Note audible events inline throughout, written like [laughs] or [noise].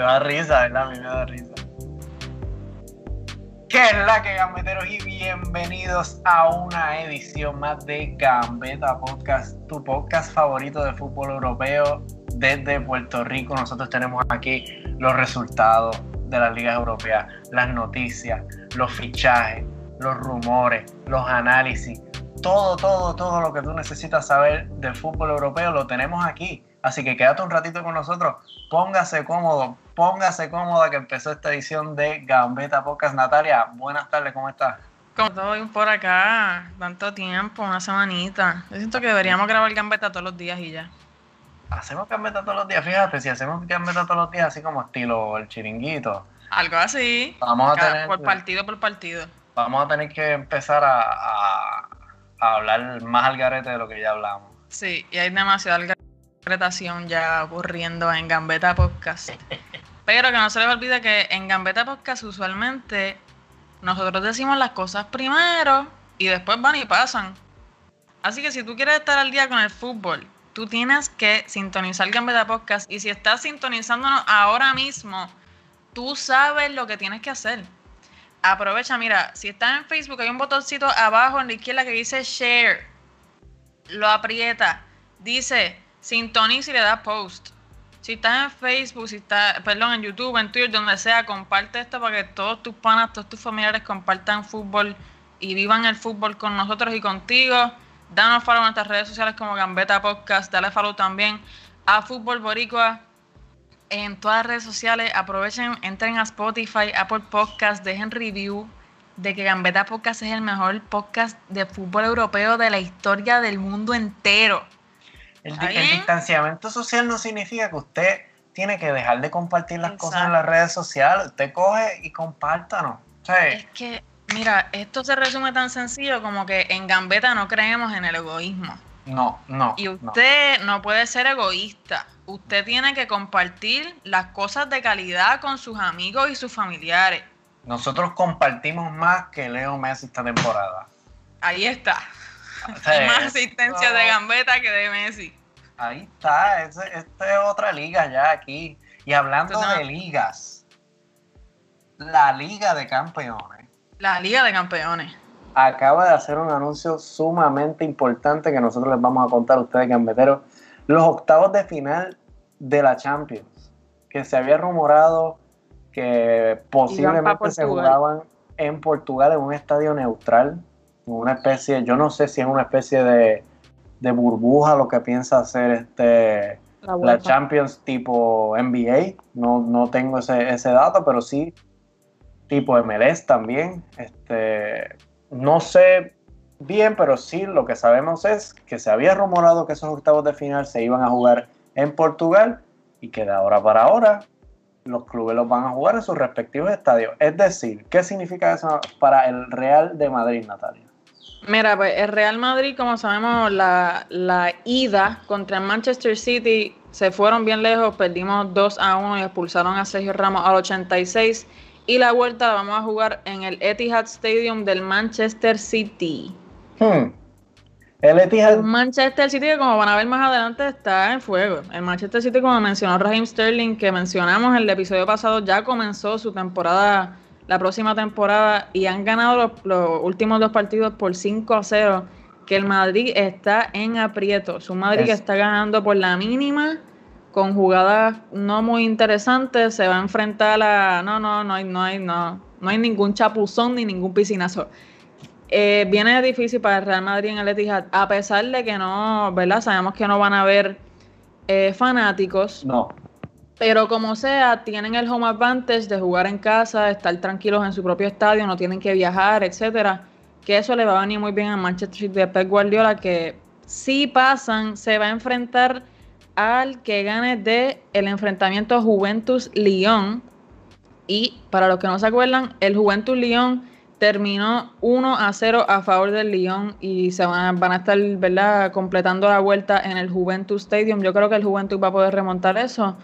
da risa, ¿verdad? A mí me da risa. ¿Qué es la que gambeteros? Y bienvenidos a una edición más de Gambeta Podcast, tu podcast favorito de fútbol europeo desde Puerto Rico. Nosotros tenemos aquí los resultados de las ligas europeas, las noticias, los fichajes, los rumores, los análisis, todo, todo, todo lo que tú necesitas saber del fútbol europeo lo tenemos aquí. Así que quédate un ratito con nosotros, póngase cómodo, póngase cómoda que empezó esta edición de Gambeta Podcast. Natalia, buenas tardes, ¿cómo estás? Como estoy por acá, tanto tiempo, una semanita. Yo siento que deberíamos grabar Gambeta todos los días y ya. Hacemos Gambeta todos los días, fíjate, si hacemos Gambeta todos los días, así como estilo el chiringuito. Algo así. Vamos a tener, por partido por partido. Vamos a tener que empezar a, a, a hablar más al garete de lo que ya hablamos. Sí, y hay demasiada interpretación ya ocurriendo en Gambeta Podcast. [laughs] Pero que no se les olvide que en Gambeta Podcast usualmente nosotros decimos las cosas primero y después van y pasan. Así que si tú quieres estar al día con el fútbol, tú tienes que sintonizar Gambeta Podcast. Y si estás sintonizándonos ahora mismo, tú sabes lo que tienes que hacer. Aprovecha, mira, si estás en Facebook, hay un botoncito abajo en la izquierda que dice share. Lo aprieta. Dice sintoniza y le das post. Si estás en Facebook, si estás, perdón, en YouTube, en Twitter, donde sea, comparte esto para que todos tus panas, todos tus familiares compartan fútbol y vivan el fútbol con nosotros y contigo. Danos follow en nuestras redes sociales como Gambeta Podcast. Dale follow también a Fútbol Boricua en todas las redes sociales. Aprovechen, entren a Spotify, Apple Podcast, dejen review de que Gambeta Podcast es el mejor podcast de fútbol europeo de la historia del mundo entero. El, el distanciamiento social no significa que usted tiene que dejar de compartir las Exacto. cosas en las redes sociales. Usted coge y compártanos. ¿sí? Es que, mira, esto se resume tan sencillo como que en Gambeta no creemos en el egoísmo. No, no. Y usted no, no puede ser egoísta. Usted tiene que compartir las cosas de calidad con sus amigos y sus familiares. Nosotros compartimos más que Leo Messi esta temporada. Ahí está. [laughs] Más asistencia de Gambetta que de Messi. Ahí está, esta es otra liga ya aquí. Y hablando de ligas, la Liga de Campeones. La Liga de Campeones. Acaba de hacer un anuncio sumamente importante que nosotros les vamos a contar a ustedes, gambeteros. Los octavos de final de la Champions, que se había rumorado que posiblemente se jugaban en Portugal en un estadio neutral una especie, yo no sé si es una especie de, de burbuja lo que piensa hacer este la, la, Champions tipo NBA, no, no tengo ese, ese dato, pero sí tipo MLS también. Este, no sé bien, pero sí lo que sabemos es que se había rumorado que esos octavos de final se iban a jugar en Portugal y que de ahora para ahora los clubes los van a jugar en sus respectivos estadios. Es decir, ¿qué significa eso para el Real de Madrid, Natalia? Mira, pues el Real Madrid, como sabemos, la, la, ida contra el Manchester City se fueron bien lejos, perdimos 2 a 1 y expulsaron a Sergio Ramos al 86. Y la vuelta la vamos a jugar en el Etihad Stadium del Manchester City. Hmm. El Etihad. El Manchester City, que como van a ver más adelante, está en fuego. El Manchester City, como mencionó Raheem Sterling, que mencionamos en el episodio pasado, ya comenzó su temporada la próxima temporada y han ganado los, los, últimos dos partidos por 5 a 0, que el Madrid está en aprietos. Un Madrid que está ganando por la mínima, con jugadas no muy interesantes, se va a enfrentar a... No, no, no hay, no hay, no, no hay ningún chapuzón ni ningún piscinazo. Eh, viene difícil para el Real Madrid en el Etihad, a pesar de que no, ¿verdad? Sabemos que no van a haber eh, fanáticos. No. Pero como sea, tienen el home advantage de jugar en casa, estar tranquilos en su propio estadio, no tienen que viajar, etcétera. Que eso le va a venir muy bien a Manchester City de Pep Guardiola, que si pasan, se va a enfrentar al que gane de el enfrentamiento Juventus-Lyon. Y para los que no se acuerdan, el Juventus-Lyon terminó 1 a 0 a favor del Lyon y se van van a estar ¿verdad? completando la vuelta en el Juventus Stadium. Yo creo que el Juventus va a poder remontar eso.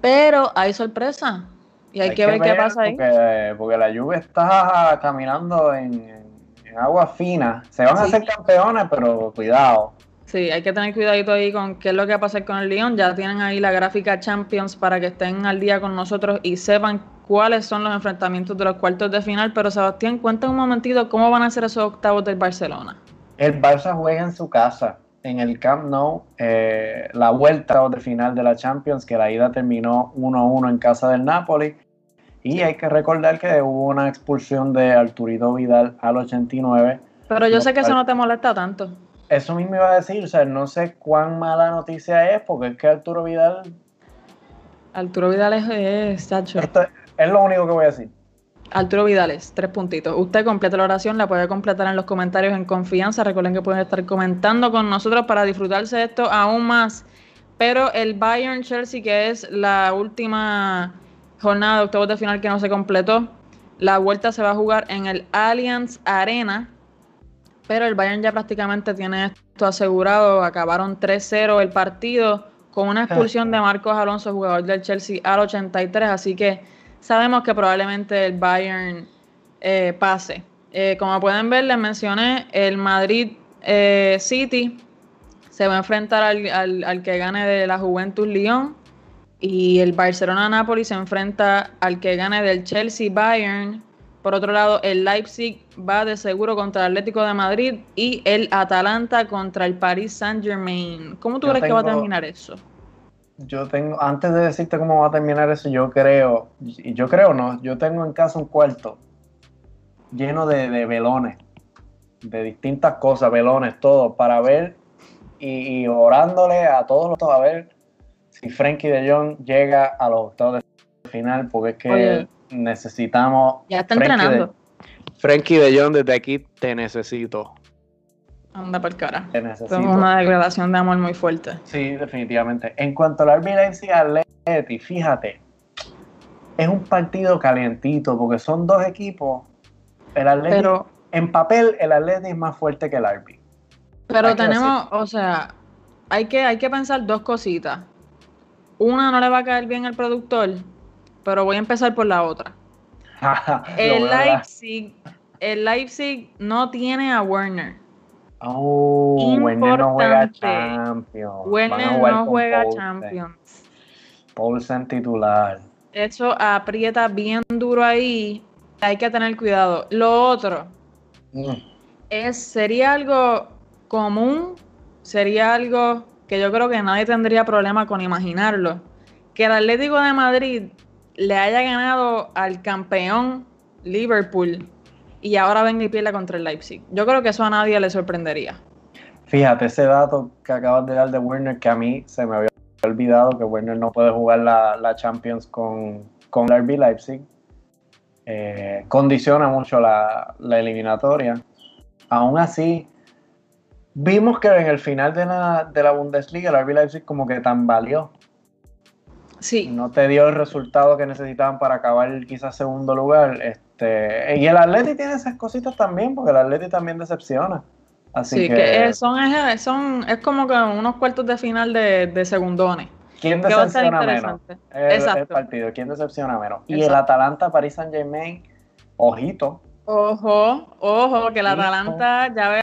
Pero hay sorpresa. Y hay, hay que, ver, ver, qué pasa porque, ahí. Porque la lluvia está caminando en, en agua fina. Se van sí. a hacer campeones, pero cuidado. Sí, hay que tener cuidadito ahí con qué es lo que va a pasar con el Lyon. Ya tienen ahí la gráfica Champions para que estén al día con nosotros y sepan cuáles son los enfrentamientos de los cuartos de final. Pero Sebastián, cuenta un momentito cómo van a ser esos octavos del Barcelona. El Barça juega en su casa, en el Camp Nou, eh, la vuelta de final de la Champions, que la ida terminó 1-1 en casa del Napoli. Y hay que recordar que hubo una expulsión de Arturito Vidal al 89. Pero yo sé que eso no te molesta tanto. Eso mismo iba a decir, o sea, no sé cuán mala noticia es, porque es que Arturo Vidal. Arturo Vidal es, es Esto es lo único que voy a decir. Arturo Vidales, tres puntitos. Usted completa la oración, la puede completar en los comentarios en confianza. Recuerden que pueden estar comentando con nosotros para disfrutarse de esto aún más. Pero el Bayern Chelsea, que es la última jornada de octavos de final que no se completó, la vuelta se va a jugar en el Allianz Arena pero el Bayern ya prácticamente tiene esto asegurado. Acabaron 3-0 el partido con una expulsión de Marcos Alonso, jugador del Chelsea, al 83. Así que sabemos que probablemente el Bayern eh, pase. Eh, como pueden ver, les mencioné el Madrid eh, City se va a enfrentar al, al, que gane de la Juventus Lyon y el Barcelona Napoli se enfrenta al que gane del Chelsea Bayern por otro lado, el Leipzig va de seguro contra el Atlético de Madrid y el Atalanta contra el Paris Saint Germain. ¿Cómo tú crees que va a terminar eso? Yo tengo, antes de decirte cómo va a terminar eso, yo creo, y yo creo no, yo tengo en casa un cuarto lleno de, velones, de distintas cosas, velones, todo, para ver y, orándole a todos los a ver si Frankie de Jong llega a los octavos de final, porque es que necesitamos. Ya está entrenando. Frankie de Jong, desde aquí te necesito. Anda por cara. Es una degradación de amor muy fuerte. Sí, definitivamente. En cuanto al RB Leipzig Atleti, fíjate, es un partido calientito porque son dos equipos. El Atleti, pero, en papel, el Atleti es más fuerte que el RB. Pero tenemos, o sea, hay que, hay que pensar dos cositas. Una no le va a caer bien al productor pero voy a empezar por la otra. [laughs] el Leipzig, el Leipzig no tiene a Werner. Oh, Werner no juega Champions. Werner no juega Champions. Paulsen titular. Eso aprieta bien duro ahí. Hay que tener cuidado. Lo otro mm. es, sería algo común, sería algo que yo creo que nadie tendría problema con imaginarlo. Que el Atlético de Madrid le haya ganado al campeón Liverpool y ahora venga y pierda contra el Leipzig. Yo creo que eso a nadie le sorprendería. Fíjate, ese dato que acabas de dar de Werner, que a mí se me había olvidado que Werner no puede jugar la, Champions con, con el RB Leipzig. Eh, condiciona mucho la, eliminatoria. Aún así, vimos que en el final de la, de la Bundesliga el RB Leipzig como que tambaleó no te dio el resultado que necesitaban para acabar quizás segundo lugar. Este, y el Atleti tiene esas cositas también, porque el Atleti también decepciona. Así sí, que, son, son, es como que unos cuartos de final de, de segundones. ¿Quién decepciona menos? El, partido, ¿quién decepciona menos? Y el Atalanta, Paris Saint Germain, ojito. Ojo, ojo, que el Atalanta ya ve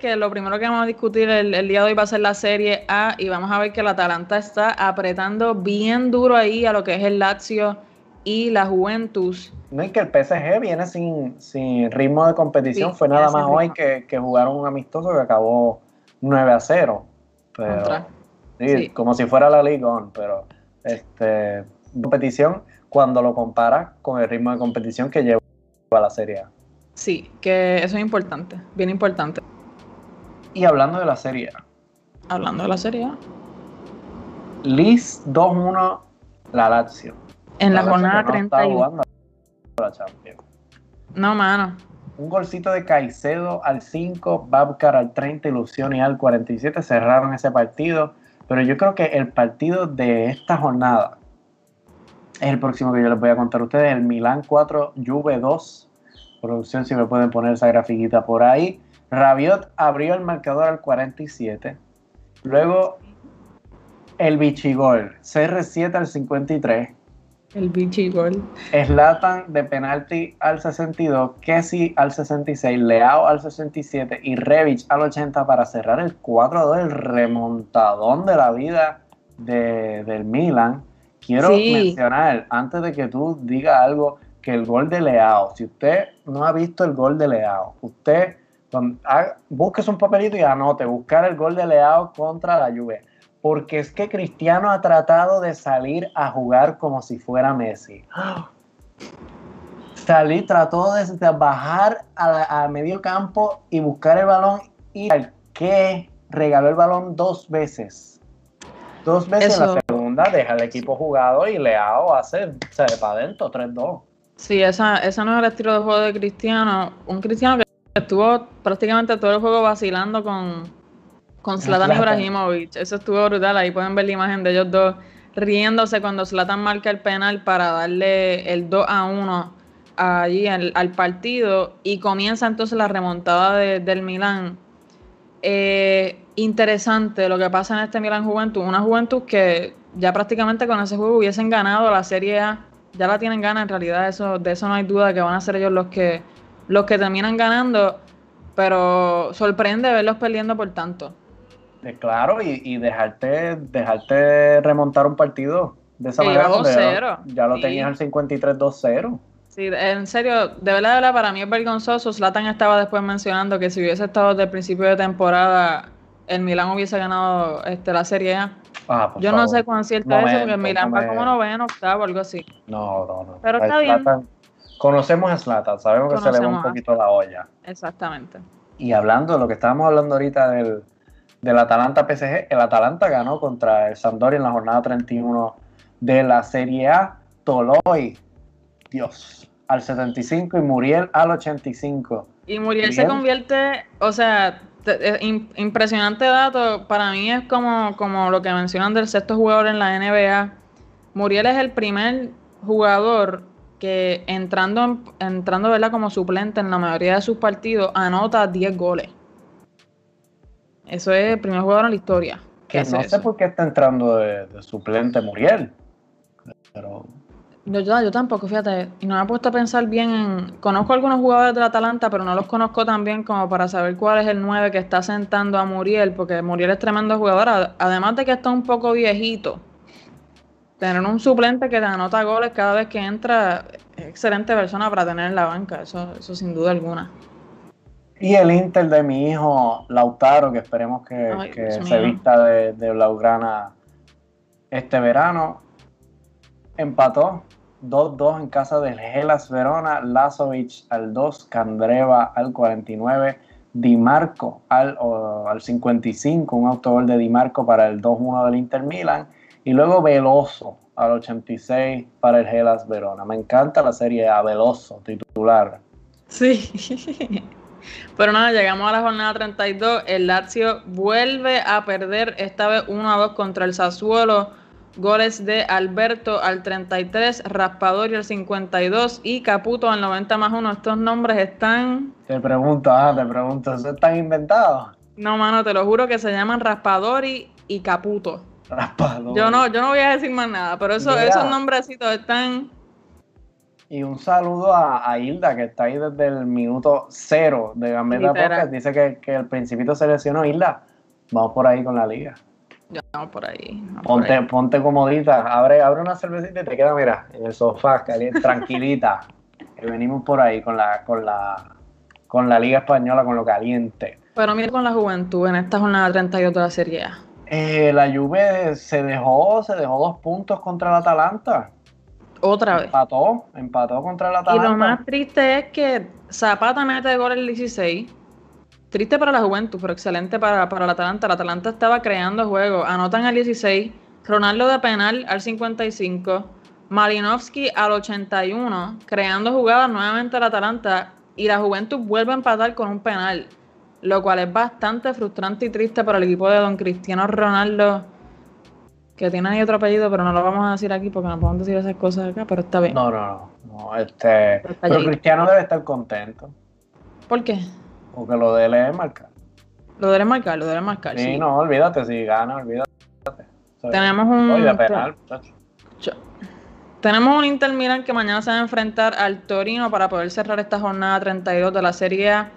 que lo primero que vamos a discutir el, día de hoy va a ser la Serie A y vamos a ver que la Atalanta está apretando bien duro ahí a lo que es el Lazio y la Juventus. No, y que el PSG viene sin, sin ritmo de competición, fue nada más hoy que, jugaron un amistoso que acabó 9 a 0. Pero, sí, como si fuera la Liga pero este, competición cuando lo compara con el ritmo de competición que lleva la Serie A. Sí, que eso es importante, bien importante. Y hablando de la Serie A. Hablando de la Serie A. Liz 2-1 la Lazio. En la, jornada 31. No, mano. Un golcito de Caicedo al 5, Babcar al 30 y al 47 cerraron ese partido. Pero yo creo que el partido de esta jornada es el próximo que yo les voy a contar a ustedes. El Milan 4, Juve 2. Producción, si me pueden poner esa grafiquita por ahí. Rabiot abrió el marcador al 47. Luego el Bichigol, CR7 al 53. El bichi gol. Slatan de penalti al 62, Kessi al 66, Leao al 67 y Revich al 80 para cerrar el 4-2, el remontadón de la vida de, del Milan. Quiero mencionar, antes de que tú digas algo, que el gol de Leao, si usted no ha visto el gol de Leao, usted busque un papelito y anote, buscar el gol de Leao contra la Juve porque es que Cristiano ha tratado de salir a jugar como si fuera Messi. [gasps] Salir, trató de, bajar a, medio campo y buscar el balón y al que regaló el balón dos veces. Dos veces en la segunda deja el equipo jugado y Leao hace, se para adentro, 3-2. Sí, esa, esa no es el estilo de juego de Cristiano. Un Cristiano que estuvo prácticamente todo el juego vacilando con, con Zlatan Ibrahimovic. Eso estuvo brutal. Ahí pueden ver la imagen de ellos dos riéndose cuando Zlatan marca el penal para darle el 2 a 1 allí al, partido y comienza entonces la remontada del Milán. Eh, interesante lo que pasa en este Milán Juventud. Una Juventud que ya prácticamente con ese juego hubiesen ganado la Serie A. Ya la tienen ganas, en realidad eso, de eso no hay duda que van a ser ellos los que, los que terminan ganando. Pero sorprende verlos perdiendo por tanto. Eh, claro, y, dejarte, dejarte remontar un partido de esa manera. Ya, lo tenías al 53-2-0. Sí, en serio, de verdad, de verdad, para mí es vergonzoso. Zlatan estaba después mencionando que si hubiese estado desde el principio de temporada, el Milan hubiese ganado este, la Serie A. Ah, Yo no sé cuán cierto es eso, porque el Milan va como noveno, octavo, algo así. No, no, no. Pero está bien. Conocemos a Zlatan, sabemos que se le va un poquito la olla. Exactamente. Y hablando de lo que estábamos hablando ahorita del, del Atalanta PSG. El Atalanta ganó contra el Sampdoria en la jornada 31 de la Serie A. Toloy, Dios, al 75 y Muriel al 85. Y Muriel, se convierte, o sea, impresionante dato. Para mí es como, como lo que mencionan del sexto jugador en la NBA. Muriel es el primer jugador que entrando, entrando ¿verdad? como suplente en la mayoría de sus partidos anota 10 goles. Eso es el primer jugador en la historia. Que no sé por qué está entrando de, suplente Muriel. Pero. Yo, yo, tampoco, fíjate, y no me he puesto a pensar bien en... Conozco algunos jugadores del Atalanta, pero no los conozco tan bien como para saber cuál es el 9 que está sentando a Muriel, porque Muriel es tremendo jugador, además de que está un poco viejito. Tener un suplente que te anota goles cada vez que entra, es excelente persona para tener en la banca, eso, eso sin duda alguna. Y el Inter de mi hijo Lautaro, que esperemos que, se vista de, de, Blaugrana este verano, empató 2-2 en casa del Gelas Verona, Lazovic al 2, Candreva al 49, Di Marco al, al 55, un autogol de Di Marco para el 2-1 del Inter Milan, y luego Veloso al 86 para el Gelas Verona. Me encanta la serie A, Veloso, titular. Sí. [laughs] Pero nada, llegamos a la jornada 32. El Lazio vuelve a perder, esta vez 1 a 2 contra el Sassuolo. Goles de Alberto al 33, Raspadori al 52 y Caputo al 90 más 1. Estos nombres están. Te pregunto, ah, te pregunto, ¿están inventados? No, mano, te lo juro que se llaman Raspadori y Caputo. Raspadori. Yo no, yo no voy a decir más nada, pero eso, esos nombrecitos están y un saludo a, Hilda, que está ahí desde el minuto cero de Gambetta Podcast. Dice que, que el Principito se lesionó. Hilda, vamos por ahí con la liga. Ya, vamos por ahí. ponte, ponte comodita, abre, abre una cervecita y te queda, mira, en el sofá, caliente, [laughs] tranquilita. que venimos por ahí con la, con la, con la Liga Española, con lo caliente. Pero mira con la juventud en esta jornada 32 de la Serie A. Eh, la Juve se dejó, se dejó dos puntos contra el Atalanta. Otra vez. Empató, empató contra el Atalanta. Y lo más triste es que Zapata mete gol el 16. Triste para la Juventud, pero excelente para, para el Atalanta. El Atalanta estaba creando juego. Anotan al 16. Ronaldo de penal al 55. Malinowski al 81. Creando jugadas nuevamente el Atalanta. Y la Juventud vuelve a empatar con un penal. Lo cual es bastante frustrante y triste para el equipo de Don Cristiano Ronaldo que tiene ahí otro apellido, pero no lo vamos a decir aquí porque no podemos decir esas cosas acá, pero está bien. No, no, no. este, pero, Cristiano debe estar contento. ¿Por qué? Porque lo de él es marcar. Lo de él es marcar, lo de él es marcar. Sí, no, olvídate, si gana, olvídate. Tenemos un. Oye, penal, tenemos un Inter Milan que mañana se va a enfrentar al Torino para poder cerrar esta jornada 32 de la Serie A.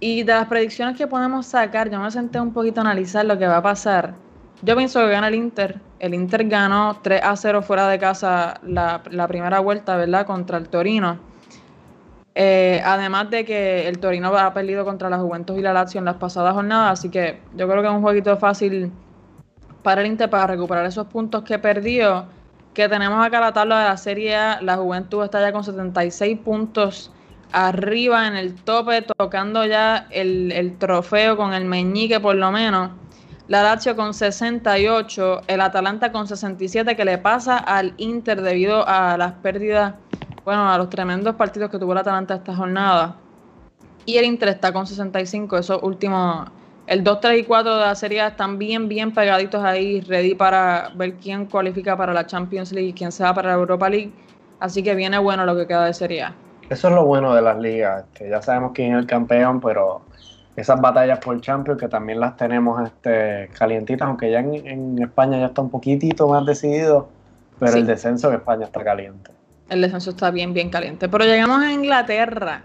Y de las predicciones que podemos sacar, yo me senté un poquito a analizar lo que va a pasar. Yo pienso que gana el Inter. El Inter ganó 3 a 0 fuera de casa la, primera vuelta, ¿verdad? Contra el Torino. Eh, además de que el Torino ha perdido contra la Juventus y la Lazio en las pasadas jornadas, así que yo creo que es un jueguito fácil para el Inter para recuperar esos puntos que perdió. Que tenemos acá la tabla de la Serie A, la Juventus está ya con 76 puntos arriba en el tope, tocando ya el, trofeo con el meñique por lo menos. La Lazio con 68, el Atalanta con 67 que le pasa al Inter debido a las pérdidas, bueno, a los tremendos partidos que tuvo el Atalanta esta jornada. Y el Inter está con 65, esos últimos, el 2, 3 y 4 de la serie están bien, bien pegaditos ahí, ready para ver quién cualifica para la Champions League y quién se va para la Europa League. Así que viene bueno lo que queda de Serie A. Eso es lo bueno de las ligas. Este, ya sabemos quién es el campeón, pero esas batallas por Champions que también las tenemos este, calientitas, aunque ya en, España ya está un poquitito más decidido, pero el descenso en España está caliente. El descenso está bien, bien caliente. Pero llegamos a Inglaterra,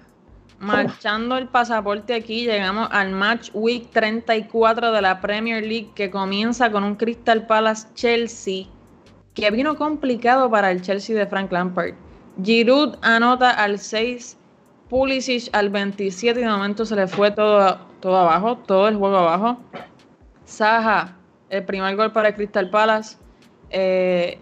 marchando el pasaporte aquí, llegamos al Match Week 34 de la Premier League que comienza con un Crystal Palace Chelsea, que vino complicado para el Chelsea de Frank Lampard. Giroud anota al 6, Pulisic al 27 y de momento se le fue todo, todo abajo, todo el juego abajo. Saja, el primer gol para Crystal Palace. Eh,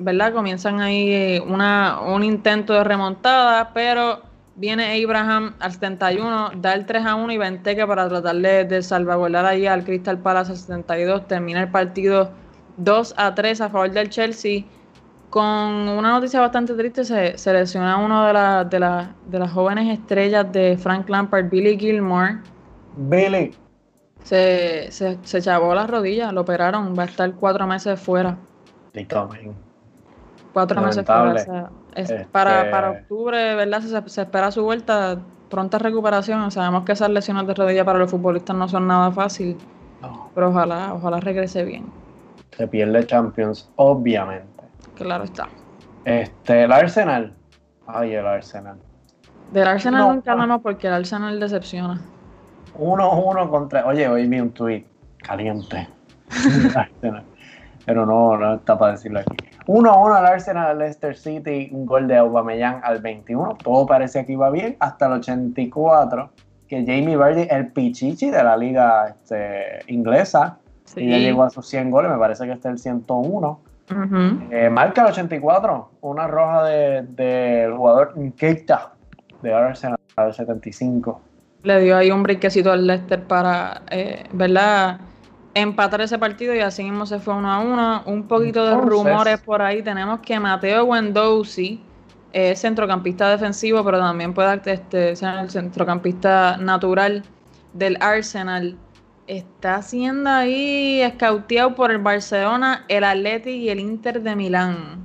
¿Verdad? Comienzan ahí una, un intento de remontada, pero viene Abraham al 71, da el 3 a 1 y Venteca para tratar de, de salvaguardar ahí al Crystal Palace al 72. Termina el partido 2 a 3 a favor del Chelsea con una noticia bastante triste, se, se lesionó uno de, de, de, las jóvenes estrellas de Frank Lampard, Billy Gilmore. Billy. Se, se, se chavó las rodillas, lo operaron, va a estar cuatro meses fuera. Cuatro meses fuera. Este para, para octubre, ¿verdad? Se, se, espera su vuelta, pronta recuperación. Sabemos que esas lesiones de rodilla para los futbolistas no son nada fácil, pero ojalá, ojalá regrese bien. Se pierde Champions, obviamente. Claro está. Este, el Arsenal. Ay, el Arsenal. Del Arsenal nunca hablamos porque el Arsenal decepciona. 1-1 contra. Oye, hoy vi un tweet caliente. [laughs] Pero no, no está para decirlo aquí. 1-1 al Arsenal, al Leicester City, un gol de Aubameyang al 21. Todo parecía que iba bien hasta el 84, que Jamie Vardy, el pichichi de la liga este, inglesa, y ya llegó a sus 100 goles, me parece que este es el 101 eh, marca el 84, una roja del de, jugador Keita de Arsenal al 75. Le dio ahí un brinquecito al Leicester para, eh, ¿verdad? Empatar ese partido y así mismo se fue uno a uno. Un poquito de rumores por ahí. Tenemos que Mateo Wendowsi es centrocampista defensivo, pero también puede este, ser el centrocampista natural del Arsenal está siendo ahí escauteado por el Barcelona, el Atleti y el Inter de Milán.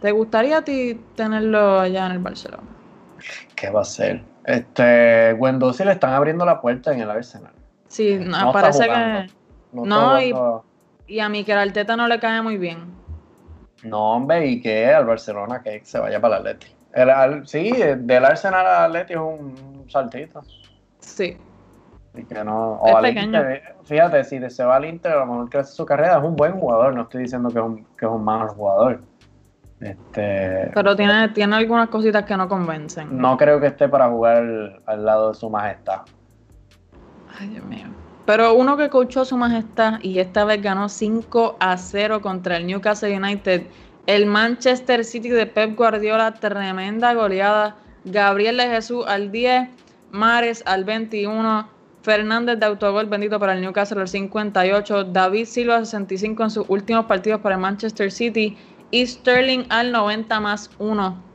¿Te gustaría a ti tenerlo allá en el Barcelona? ¿Qué va a ser? Este, si le están abriendo la puerta en el Arsenal. Sí, parece que. No, y, y, a Miquel Arteta no le cae muy bien. No, hombre, y que al Barcelona que se vaya para el Atleti. El, sí, del Arsenal al Atleti es un saltito. Sí, que no, o fíjate, si se va al Inter, a lo mejor crece su carrera, es un buen jugador, no estoy diciendo que es un, que es un mal jugador. Este, Pero tiene, tiene algunas cositas que no convencen. No creo que esté para jugar al lado de su majestad. Ay, Dios mío. Pero uno que coachó su majestad y esta vez ganó 5 a 0 contra el Newcastle United, el Manchester City de Pep Guardiola, tremenda goleada. Gabriel de Jesús al 10, Mares al 21, Fernández de autogol bendito para el Newcastle al 58, David Silva al 65 en sus últimos partidos para el Manchester City y Sterling al 90 más 1.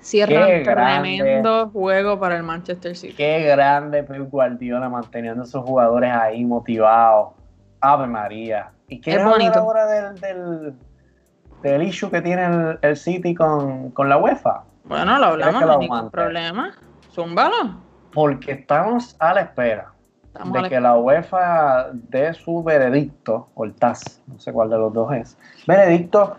Cierra un tremendo juego para el Manchester City. Qué grande Pep Guardiola manteniendo a esos jugadores ahí motivados. Ave María. ¿Y qué es bonito. ahora del, del, del, issue que tiene el, City con, con, la UEFA? Bueno, lo hablamos, no hay ningún problema. Zúmbalo. Porque estamos a la espera de que la UEFA dé su veredicto, o el TAS, no sé cuál de los dos es, veredicto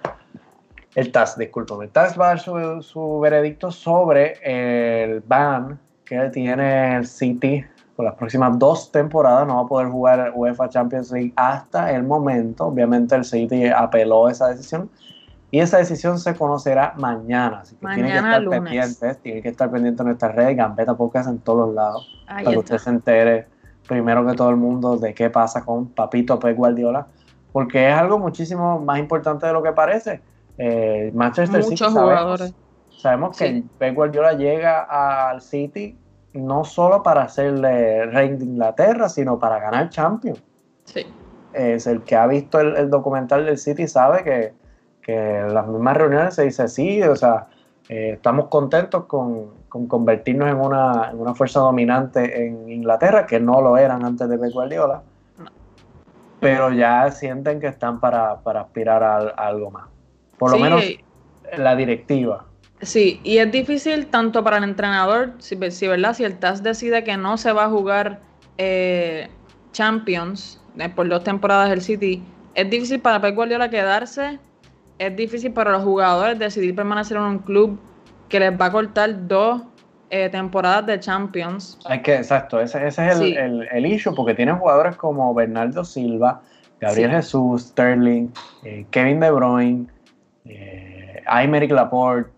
el TAS, discúlpame, el TAS va a dar su, su veredicto sobre el ban que tiene el City por las próximas dos temporadas. No va a poder jugar UEFA Champions League hasta el momento. Obviamente el City apeló esa decisión. Y esa decisión se conocerá mañana. Así que tienen que estar pendientes, tienen que estar pendientes en nuestras redes, Gambeta Podcast en todos los lados, para que usted se entere primero que todo el mundo de qué pasa con Papito Pep Guardiola, porque es algo muchísimo más importante de lo que parece. Eh, Manchester City jugadores. Sabemos, que Pep Guardiola llega al City no solo para hacerle rey de Inglaterra, sino para ganar Champions. Sí. Es el que ha visto el, documental del City sabe que, que en las mismas reuniones se dice sí, o sea, eh, estamos contentos con, convertirnos en una, en una, fuerza dominante en Inglaterra, que no lo eran antes de Pep Guardiola, pero ya sienten que están para, aspirar a, algo más. Por lo menos la directiva. Sí, y es difícil tanto para el entrenador, si, ¿verdad? si el TAS decide que no se va a jugar eh, Champions eh, por dos temporadas del City, es difícil para Pep Guardiola quedarse es difícil para los jugadores decidir permanecer en un club que les va a cortar dos eh, temporadas de Champions. Hay que, exacto, ese, es el, el, issue, porque tienen jugadores como Bernardo Silva, Gabriel Jesús, Sterling, eh, Kevin De Bruyne, eh, Aymeric Laporte,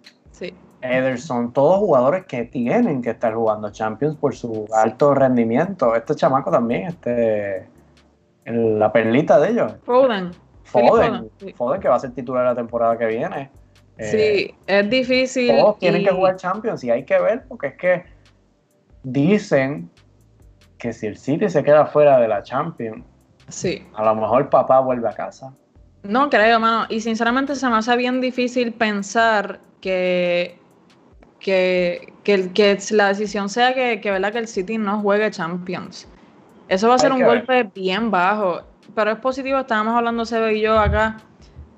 Ederson, todos jugadores que tienen que estar jugando Champions por su alto rendimiento. Este chamaco también, este, la perlita de ellos. Foden. Foden, que va a ser titular la temporada que viene. Sí, eh, es difícil. Todos tienen que jugar Champions y hay que ver porque es que dicen que si el City se queda fuera de la Champions, sí. a lo mejor papá vuelve a casa. No creo, mano. Y sinceramente se me hace bien difícil pensar que, que, que, la decisión sea que, que, ¿verdad? que el City no juegue Champions. Eso va a ser un golpe bien bajo pero es positivo, estábamos hablando Sebe y yo acá,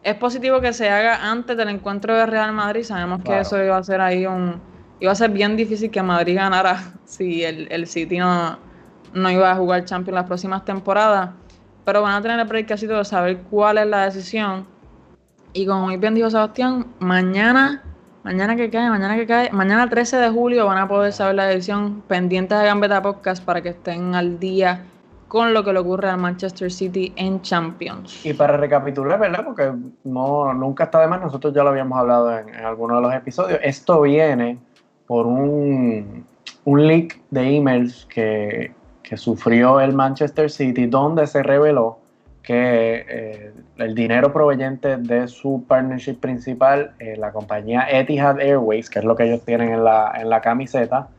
es positivo que se haga antes del encuentro de Real Madrid, sabemos que eso iba a ser ahí un, iba a ser bien difícil que Madrid ganara [laughs] si el, el City no, no iba a jugar Champions las próximas temporadas, pero van a tener el predicacito de saber cuál es la decisión, y como muy bien dijo Sebastián, mañana Mañana que cae, mañana que cae, mañana 13 de julio van a poder saber la decisión pendientes de Gambeta Podcast para que estén al día con lo que le ocurre al Manchester City en Champions. Y para recapitular, ¿verdad? Porque no, nunca está de más, nosotros ya lo habíamos hablado en, algunos de los episodios. Esto viene por un, un leak de emails que, sufrió el Manchester City, donde se reveló que eh, el dinero proveniente de su partnership principal, eh, la compañía Etihad Airways, que es lo que ellos tienen en la, en la camiseta,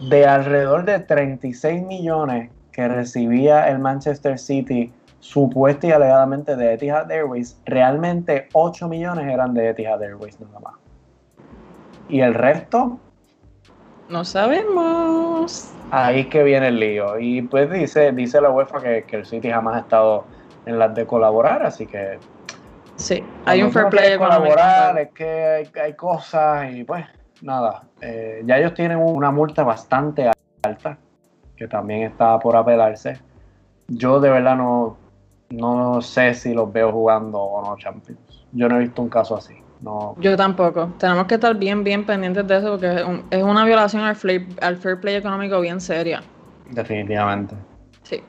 de alrededor de 36 millones que recibía el Manchester City supuesta y alegadamente de Etihad Airways, realmente 8 millones eran de Etihad Airways nada más. ¿Y el resto? No sabemos. Ahí que viene el lío. Y pues dice, dice la UEFA que, el City jamás ha estado en las de colaborar, así que... Sí, hay un fair play colaborar, es que hay, cosas y pues nada. Eh, ya ellos tienen una multa bastante alta que también está por apelarse. Yo de verdad no, no sé si los veo jugando o no Champions. Yo no he visto un caso así. No. Yo tampoco. Tenemos que estar bien, bien pendientes de eso porque es, una violación al, al fair play económico bien seria. Definitivamente. Sí.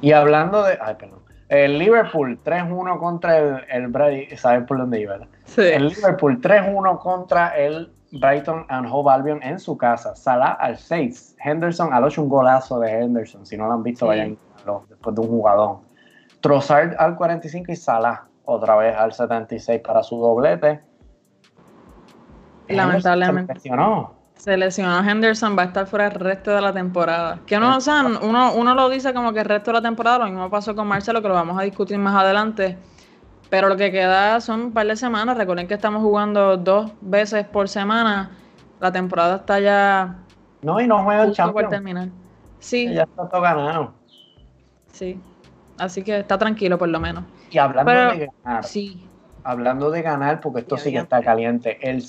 Y hablando de. Ay, perdón. El Liverpool 3-1 contra el, el Brady. ¿Sabes por dónde iba? Sí. El Liverpool 3-1 contra el Brighton and Hove Albion en su casa. Salah al 6. Henderson al 8, un golazo de Henderson. Si no lo han visto, vayan después de un jugadón. Trossard al 45 y Salah otra vez al 76 para su doblete. Lamentablemente. Se lesionó. Se lesionó Henderson, va a estar fuera el resto de la temporada. Que no, o sea, uno, uno lo dice como que el resto de la temporada, lo mismo pasó con Marcelo, que lo vamos a discutir más adelante pero lo que queda son un par de semanas. Recuerden que estamos jugando dos veces por semana. La temporada está ya. No, y no juega el Champions. terminar. Sí. Ya está todo ganado. Sí. Así que está tranquilo, por lo menos. Y hablando de ganar. Sí. Hablando de ganar, porque esto sí que está caliente. El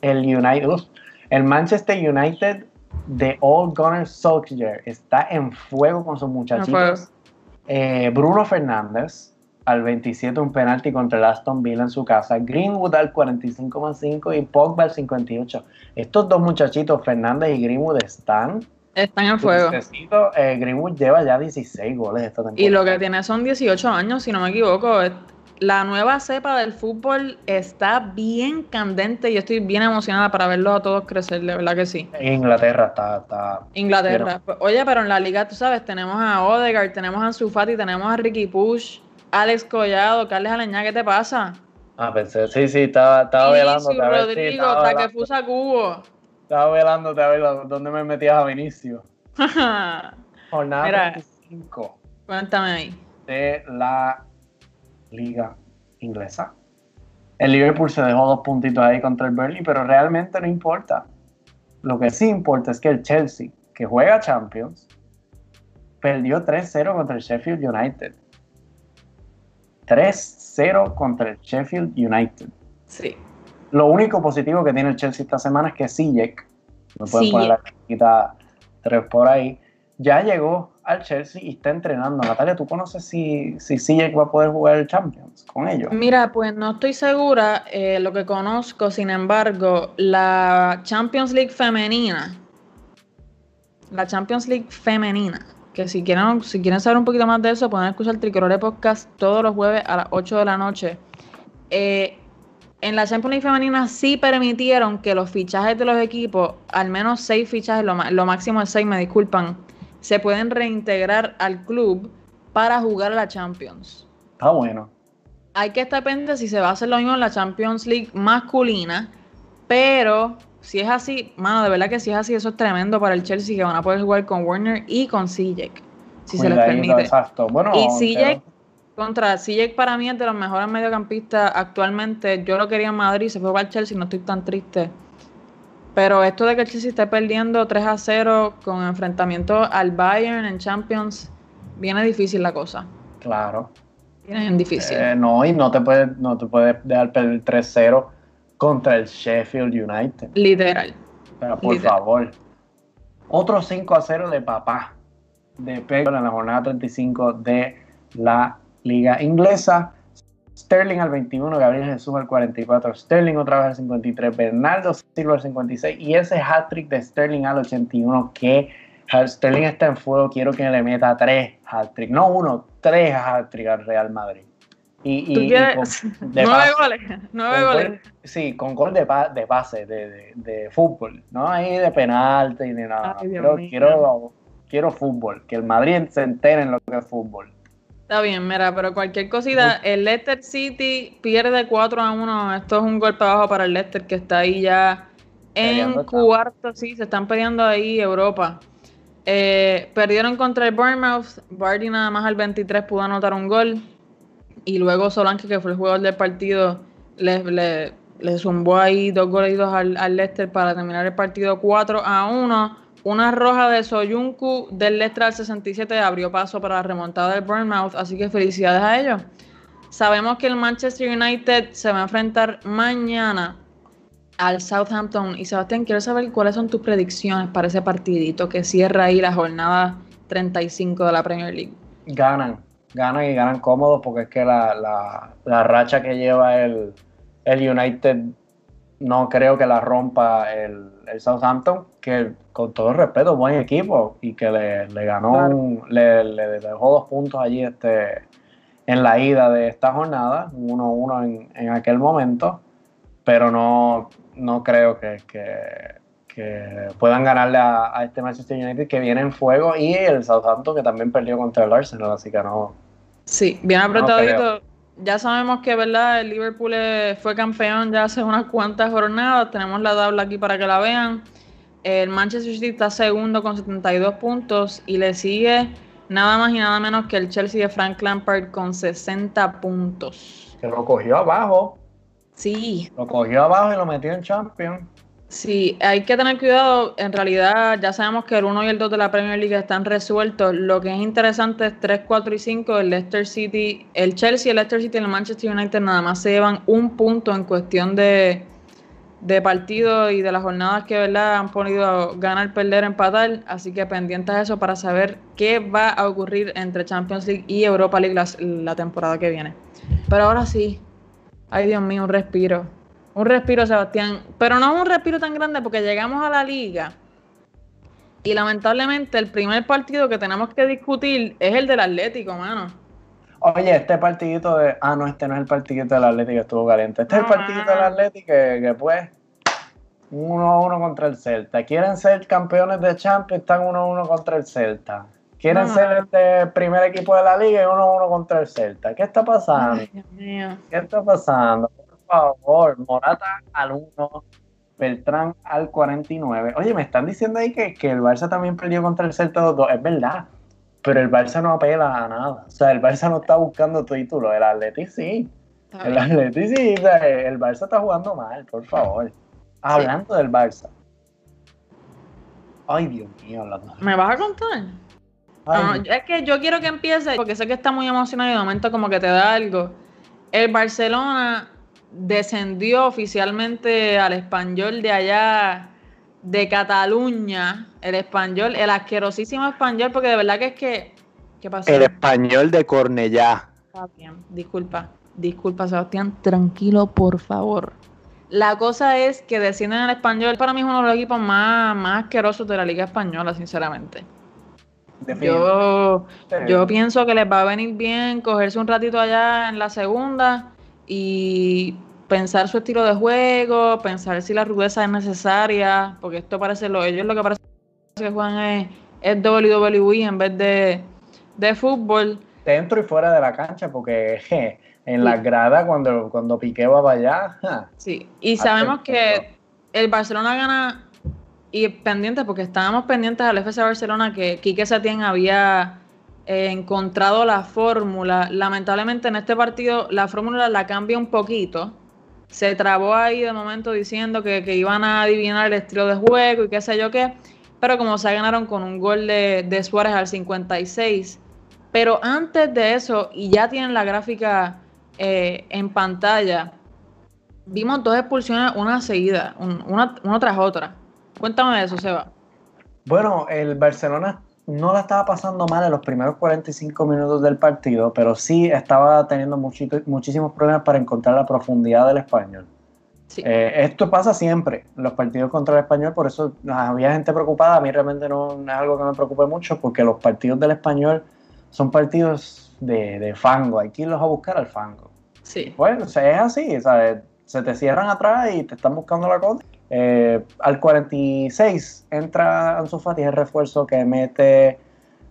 el United, el Manchester United de All Gunner Solskjaer está en fuego con sus muchachitos. Eh, Bruno Fernández, al 27 un penalti contra el Aston Villa en su casa, Greenwood al 45,5 y Pogba al 58. Estos dos muchachitos, Fernández y Greenwood, están están en fuego. Eh, Greenwood lleva ya 16 goles esta temporada. Y lo que tiene son 18 años, si no me equivoco. La nueva cepa del fútbol está bien candente y estoy bien emocionada para verlos a todos crecer, de verdad que sí. Inglaterra está... está Inglaterra. Oye, pero en la liga, tú sabes, tenemos a Odegaard, tenemos a Ansu tenemos a Ricky Push, Alex Collado, Carles Aleñá, ¿qué te pasa? Ah, pensé, sí, sí, estaba, estaba velando. Rodrigo, Takefusa Cubo. Estaba velándote a ver dónde me metías a Vinicio. [laughs] Jornada 35. Cuéntame ahí. De la liga inglesa. El Liverpool se dejó dos puntitos ahí contra el Burnley, pero realmente no importa. Lo que sí importa es que el Chelsea, que juega Champions, perdió 3-0 contra el Sheffield United. 3-0 contra el Sheffield United. Sí. Lo único positivo que tiene el Chelsea esta semana es que Sijek, no pueden poner la chiquita tres por ahí, ya llegó al Chelsea y está entrenando. Natalia, ¿tú conoces si, si Sijek va a poder jugar el Champions con ellos? Mira, pues no estoy segura. Eh, lo que conozco, sin embargo, la Champions League femenina, la Champions League femenina, que si quieren, si quieren saber un poquito más de eso, pueden escuchar el Tricolore Podcast todos los jueves a las 8 de la noche. Eh, en la Champions League femenina sí permitieron que los fichajes de los equipos, al menos seis fichajes, lo, máximo de seis, me disculpan, se pueden reintegrar al club para jugar a la Champions. Está bueno. Hay que estar pendiente si se va a hacer lo mismo en la Champions League masculina, pero si es así, mano, de verdad que si es así, eso es tremendo para el Chelsea que van a poder jugar con Warner y con Sijek, si se les permite. Exacto. Bueno, y Sijek, contra Sijek para mí es de los mejores mediocampistas actualmente. Yo lo quería en Madrid, se fue para el Chelsea, no estoy tan triste. Pero esto de que el Chelsea esté perdiendo 3 a 0 con enfrentamiento al Bayern en Champions, viene difícil la cosa. Claro. Viene difícil. Eh, no, y no te puedes, no te puedes dejar perder 3-0 contra el Sheffield United. Literal. Pero por favor. Otro 5 a 0 de papá de Pedro en la jornada 35 de la Liga Inglesa. Sterling al 21, Gabriel Jesús al 44, Sterling otra vez al 53, Bernardo Silva al 56 y ese hat-trick de Sterling al 81 que Sterling está en fuego, quiero que le meta tres hat-trick, no uno, tres hat-trick al Real Madrid. Y, [laughs] nueve goles, nueve goles. sí, con gol de, de pase, de, de, fútbol, no ahí de penalti y de nada. quiero, quiero, quiero fútbol, que el Madrid se entere en lo que es fútbol. Está bien, mira, pero cualquier cosita, el Leicester City pierde 4 a 1. Esto es un golpe abajo para el Leicester que está ahí ya en cuarto, sí, se están peleando ahí Europa. Eh, perdieron contra el Bournemouth. Bardi nada más al 23 pudo anotar un gol. Y luego Solanke, que fue el jugador del partido, le, le, le zumbó ahí dos goles al, al Leicester para terminar el partido 4 a 1. Una roja de Soyuncu del Leicester al 67 abrió paso para la remontada del Bournemouth, así que felicidades a ellos. Sabemos que el Manchester United se va a enfrentar mañana al Southampton. Y Sebastián, quiero saber cuáles son tus predicciones para ese partidito que cierra ahí la jornada 35 de la Premier League. Ganan, ganan y ganan cómodos porque es que la, racha que lleva el, el United no creo que la rompa el, Southampton, que con todo el respeto, buen equipo y que le, ganó, le, dejó dos puntos allí este, en la ida de esta jornada, 1-1 en, aquel momento, pero no, no creo que, puedan ganarle a, este Manchester United que viene en fuego y el Southampton que también perdió contra el Arsenal, así que no. Sí, bien apretadito ya sabemos que verdad el Liverpool fue campeón ya hace unas cuantas jornadas. Tenemos la tabla aquí para que la vean. El Manchester City está segundo con 72 puntos y le sigue nada más y nada menos que el Chelsea de Frank Lampard con 60 puntos. Que lo cogió abajo. Sí. Lo cogió abajo y lo metió en Champions. Sí, hay que tener cuidado. En realidad, ya sabemos que el 1 y el 2 de la Premier League están resueltos. Lo que es interesante es 3, 4 y 5. El Leicester City, el Chelsea, el Leicester City y el Manchester United nada más se llevan un punto en cuestión de, de partidos y de las jornadas que verdad han podido ganar, perder, empatar. Así que pendientes a eso para saber qué va a ocurrir entre Champions League y Europa League la, temporada que viene. Pero ahora sí, ay Dios mío, un respiro. Un respiro, Sebastián. Pero no un respiro tan grande porque llegamos a la liga. Y lamentablemente el primer partido que tenemos que discutir es el del Atlético, mano. Oye, este partidito de. Ah, no, este no es el partidito del Atlético que estuvo caliente. Este es el partidito del Atlético que, que pues. Uno a uno contra el Celta. Quieren ser campeones de Champions, están uno a uno contra el Celta. Quieren ser el este primer equipo de la liga y uno a uno contra el Celta. ¿Qué está pasando? Ay, Dios mío. ¿Qué está pasando? Por favor, Morata al 1, Beltrán al 49. Oye, me están diciendo ahí que, que el Barça también perdió contra el Celta 2-2. Es verdad pero el Barça no apela a nada. O sea, el Barça no está buscando título. El Atleti sí. El Atleti sí. el Barça está jugando mal, por favor. Hablando del Barça. Ay, Dios mío. ¿Me vas a contar? Ah, es que yo quiero que empiece, porque sé que está muy emocionado y de momento como que te da algo. El Barcelona descendió oficialmente al español de allá de Cataluña, el español, el asquerosísimo español, porque de verdad que es que. ¿Qué pasó? El español de Cornellá. Está bien, disculpa, disculpa, Sebastián, tranquilo, por favor. La cosa es que descienden al español, para mí es uno de los equipos más, más asquerosos de la Liga Española, sinceramente. Yo, yo pienso que les va a venir bien cogerse un ratito allá en la segunda y pensar su estilo de juego, pensar si la rudeza es necesaria, porque esto parece lo, ellos lo que parece que juegan es, es WWE en vez de, de, fútbol. Dentro y fuera de la cancha, porque en la grada cuando, cuando Piqué va para allá. sí, y sabemos que el Barcelona gana y pendientes, porque estábamos pendientes al FC Barcelona que Quique Setién había encontrado la fórmula. Lamentablemente en este partido la fórmula la cambia un poquito se trabó ahí de momento diciendo que, iban a adivinar el estilo de juego y qué sé yo qué, pero como se ganaron con un gol de, Suárez al 56. Pero antes de eso, y ya tienen la gráfica eh, en pantalla, vimos dos expulsiones, una seguida, una, tras otra. Cuéntame de eso, Seba. Bueno, el Barcelona no la estaba pasando mal en los primeros 45 minutos del partido, pero sí estaba teniendo muchísimos problemas para encontrar la profundidad del español. Eh, esto pasa siempre los partidos contra el español, por eso había gente preocupada. A mí realmente no, es algo que me preocupe mucho, porque los partidos del español son partidos de, fango. Hay que irlos a buscar al fango. Sí. Bueno, es así, se te cierran atrás y te están buscando la cosa. Eh, al 46 entra Ansu Fati, el refuerzo que mete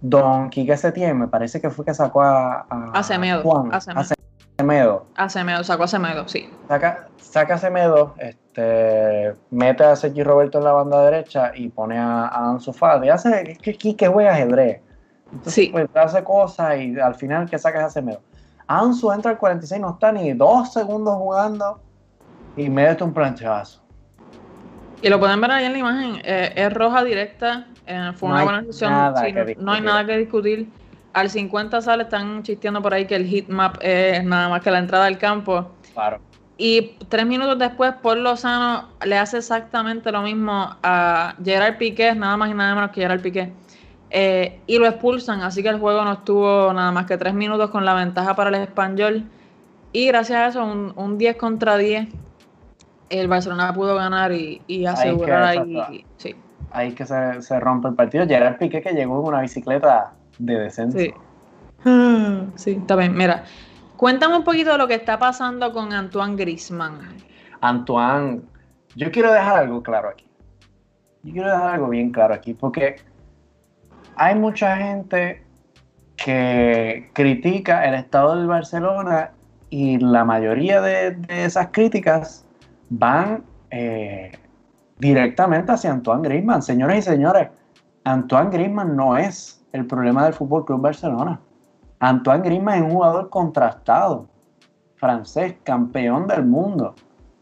Don Quique Setién, me parece que fue que sacó a, a, a Semedo. a Semedo. A Semedo. sacó a Semedo, sí. Saca, saca a Semedo, este, mete a Sergi Roberto en la banda derecha y pone a, a Ansu Fati. Hace que Quique juega ajedrez. Entonces, sí. pues hace cosas y al final que sacas a Semedo. Ansu entra al 46, no está ni dos segundos jugando y mete un planchazo. Y lo pueden ver ahí en la imagen, eh, es roja directa, eh, fue una buena sesión, no hay nada que discutir. Al 50 sale, están chisteando por ahí que el heat map es nada más que la entrada al campo. Claro. Y tres minutos después, Paul Lozano le hace exactamente lo mismo a Gerard Piqué, nada más y nada menos que Gerard Piqué. Eh, y lo expulsan, así que el juego no estuvo nada más que tres minutos con la ventaja para el español. Y gracias a eso, un, un 10 contra 10 el Barcelona pudo ganar y, asegurar ahí. sí. Ahí que se, rompe el partido. Gerard Piqué que llegó con una bicicleta de descenso. Sí. [gasps] sí, está bien. Mira, cuéntame un poquito de lo que está pasando con Antoine Grisman. Antoine, yo quiero dejar algo claro aquí. Yo quiero dejar algo bien claro aquí, porque hay mucha gente que critica el estado del Barcelona y la mayoría de esas críticas van eh, directamente hacia Antoine Griezmann. Señores y señores, Antoine Griezmann no es el problema del Fútbol Club Barcelona. Antoine Griezmann es un jugador contrastado, francés, campeón del mundo,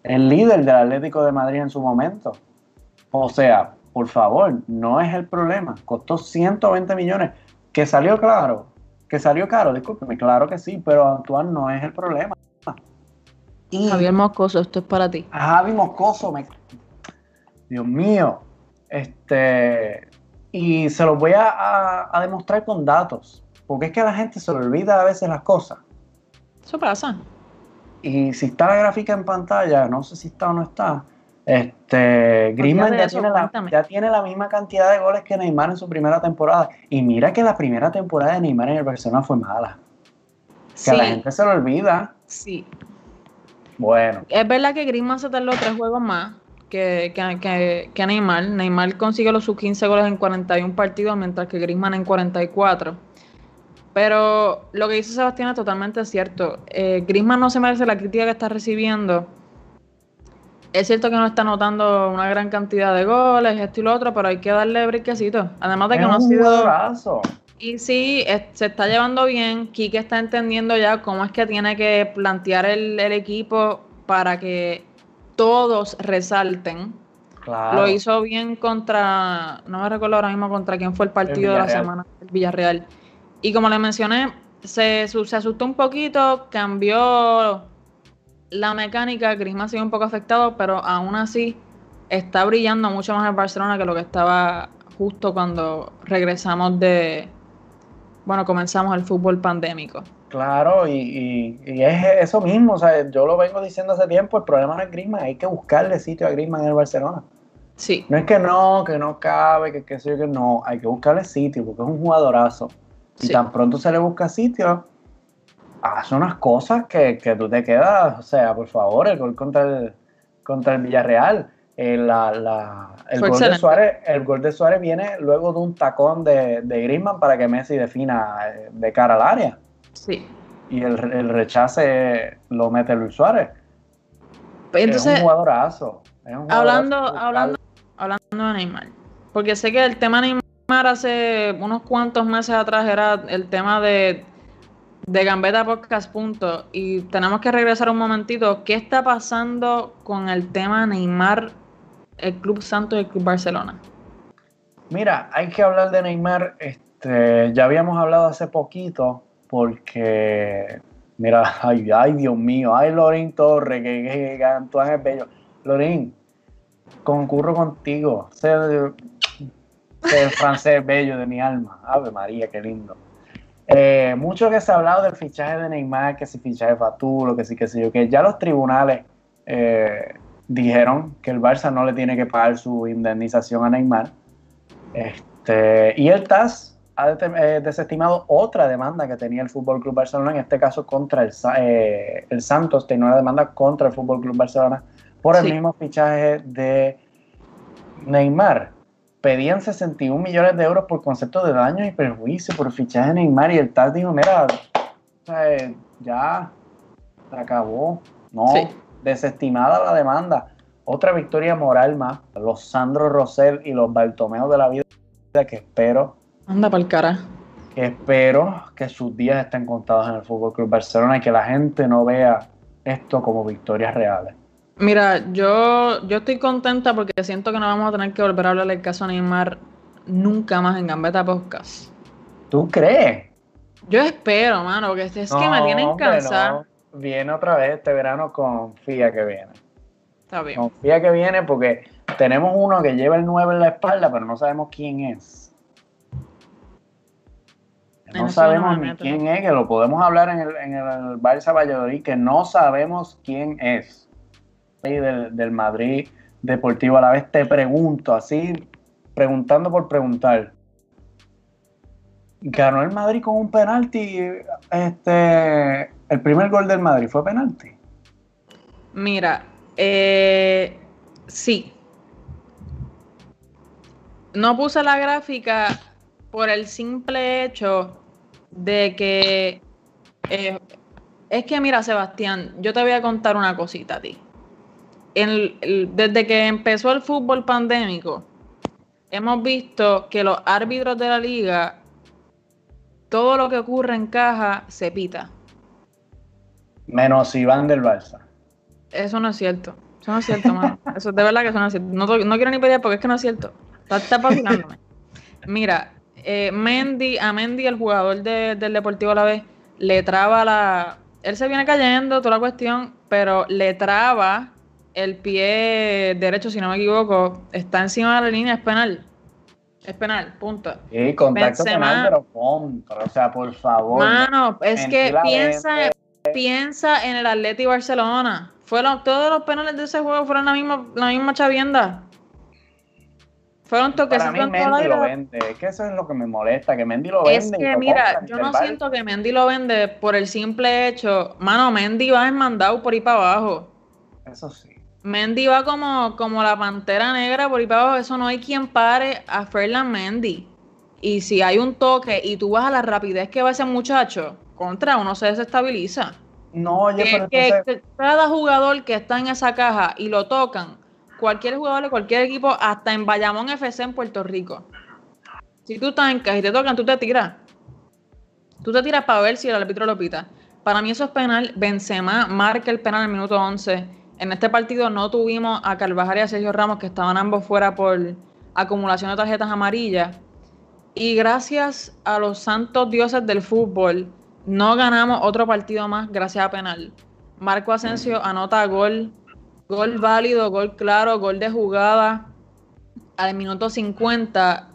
el líder del Atlético de Madrid en su momento. O sea, por favor, no es el problema. Costó 120 millones, que salió claro, que salió caro, discúlpeme, claro que sí, pero Antoine no es el problema. Y Javier Moscoso, esto es para ti. Javi Moscoso, me... Dios mío. Este, y se los voy a, demostrar con datos, porque es que a la gente se le olvida a veces las cosas. Eso pasa. Y si está la gráfica en pantalla, no sé si está o no está, este, Griezmann ya, tiene la, ya, tiene la, misma cantidad de goles que Neymar en su primera temporada. Y mira que la primera temporada de Neymar en el Barcelona fue mala. Que a la gente se lo olvida. Sí. Bueno. Es verdad que Griezmann se tardó tres juegos más que, que, que, Neymar. Neymar consiguió los sus 15 goles en 41 partidos, mientras que Griezmann en 44. Pero lo que dice Sebastián es totalmente cierto. Eh, Griezmann no se merece la crítica que está recibiendo. Es cierto que no está anotando una gran cantidad de goles, esto y lo otro, pero hay que darle briquecito. Además de que no ha sido. Y sí, se está llevando bien. Kike está entendiendo ya cómo es que tiene que plantear el, el equipo para que todos resalten. Lo hizo bien contra, no me recuerdo ahora mismo contra quién fue el partido de la semana, el Villarreal. Y como le mencioné, se, se asustó un poquito, cambió la mecánica, Griezmann sigue un poco afectado, pero aún así está brillando mucho más en Barcelona que lo que estaba justo cuando regresamos de, bueno, comenzamos el fútbol pandémico. Claro, y, es eso mismo, o sea, yo lo vengo diciendo hace tiempo, el problema no es Griezmann, hay que buscarle sitio a Griezmann en el Barcelona. Sí. No es que no, que no cabe, que qué sé yo, que no, hay que buscarle sitio porque es un jugadorazo. Y tan pronto se le busca sitio, hace unas cosas que, tú te quedas, o sea, por favor, el gol contra el, contra el Villarreal. Eh, la, el, gol de Suárez, el gol de Suárez viene luego de un tacón de, de Griezmann para que Messi defina eh, de cara al área. Sí. Y el, rechace lo mete Luis Suárez. es un jugadorazo. hablando, hablando, hablando de Neymar. Porque sé que el tema de Neymar hace unos cuantos meses atrás era el tema de, de Gambetta Podcast. Punto. Y tenemos que regresar un momentito. ¿Qué está pasando con el tema Neymar, el Club Santos y el Club Barcelona? Mira, hay que hablar de Neymar. Este, ya habíamos hablado hace poquito porque, mira, [laughs] ay, ay, Dios mío, ay, Lorín Torre, que, que, que es bello. Lorín, concurro contigo, ser, francés [laughs] bello de mi alma. Ave María, qué lindo. Eh, mucho que se ha hablado del fichaje de Neymar, que si fichaje Faturo, que sí, que sé yo, que ya los tribunales eh, dijeron que el Barça no le tiene que pagar su indemnización a Neymar. Este, y el TAS ha eh, desestimado otra demanda que tenía el Fútbol Club Barcelona, en este caso contra el, eh, el Santos, tenía una demanda contra el Fútbol Club Barcelona por el mismo fichaje de Neymar. Pedían 61 millones de euros por concepto de daños y perjuicio por fichaje de Neymar y el TAS dijo, mira, ya se acabó, no, desestimada la demanda. Otra victoria moral más, los Sandro Rosell y los Bartomeos de la vida que espero Anda para el cara. Espero que sus días estén contados en el Fútbol Club Barcelona y que la gente no vea esto como victorias reales. Mira, yo, yo estoy contenta porque siento que no vamos a tener que volver a hablar del caso Neymar nunca más en Gambetta Podcast. ¿Tú crees? Yo espero, mano, porque es que me tienen cansado. Viene otra vez este verano, confía que viene. Está bien. Confía que viene porque tenemos uno que lleva el 9 en la espalda, pero no sabemos quién es. No sabemos ni quién es, que lo podemos hablar en el, en el Barça Valladolid, que no sabemos quién es. Del, del Madrid Deportivo a la vez te pregunto, así, preguntando por preguntar. Ganó el Madrid con un penalti. Este, el primer gol del Madrid fue penalti. Mira, eh, sí. No puse la gráfica por el simple hecho de que eh, es que mira Sebastián, yo te voy a contar una cosita a ti. desde que empezó el fútbol pandémico, hemos visto que los árbitros de la liga, todo lo que ocurre en caja se pita. Menos Iván del Barça. Eso no es cierto. Eso no es cierto, mano. Eso de verdad que eso no es cierto. No, quiero ni pedir porque es que no es cierto. Está, está Mira, eh, Mendy, a Mendy, el jugador del Deportivo a la vez, le traba la, él se viene cayendo, toda la cuestión, pero le traba el pie derecho, si no me equivoco, está encima de la línea, es penal. Es penal, punto. Sí, contacto penal, pero contra, o sea, por favor. Mano, es que piensa, piensa en el Atleti Barcelona. Fueron, todos los penales de ese juego fueron la misma, la misma chavienda. Fueron toques. Para mí Mendy lo vende, es que eso es lo que me molesta, que Mendy lo vende. Es que mira, yo no siento que Mendy lo vende por el simple hecho, mano, Mendy va desmandado por ahí para abajo. Eso sí. Mendy va como, como la pantera negra por ahí para abajo. Eso no hay quien pare a Ferland Mendy. Y si hay un toque y tú vas a la rapidez que va ese muchacho, contra uno se desestabiliza. No, oye, pero que cada jugador que está en esa caja y lo tocan, cualquier jugador de cualquier equipo, hasta en Bayamón FC en Puerto Rico. Si tú estás en caja y te tocan, tú te tiras. Tú te tiras para ver si el árbitro lo pita. Para mí eso es penal. Benzema marca el penal en el minuto 11 en este partido no tuvimos a Carvajal y a Sergio Ramos, que estaban ambos fuera por acumulación de tarjetas amarillas. Y gracias a los santos dioses del fútbol, no ganamos otro partido más gracias a penal. Marco Asensio anota gol, gol válido, gol claro, gol de jugada al minuto 50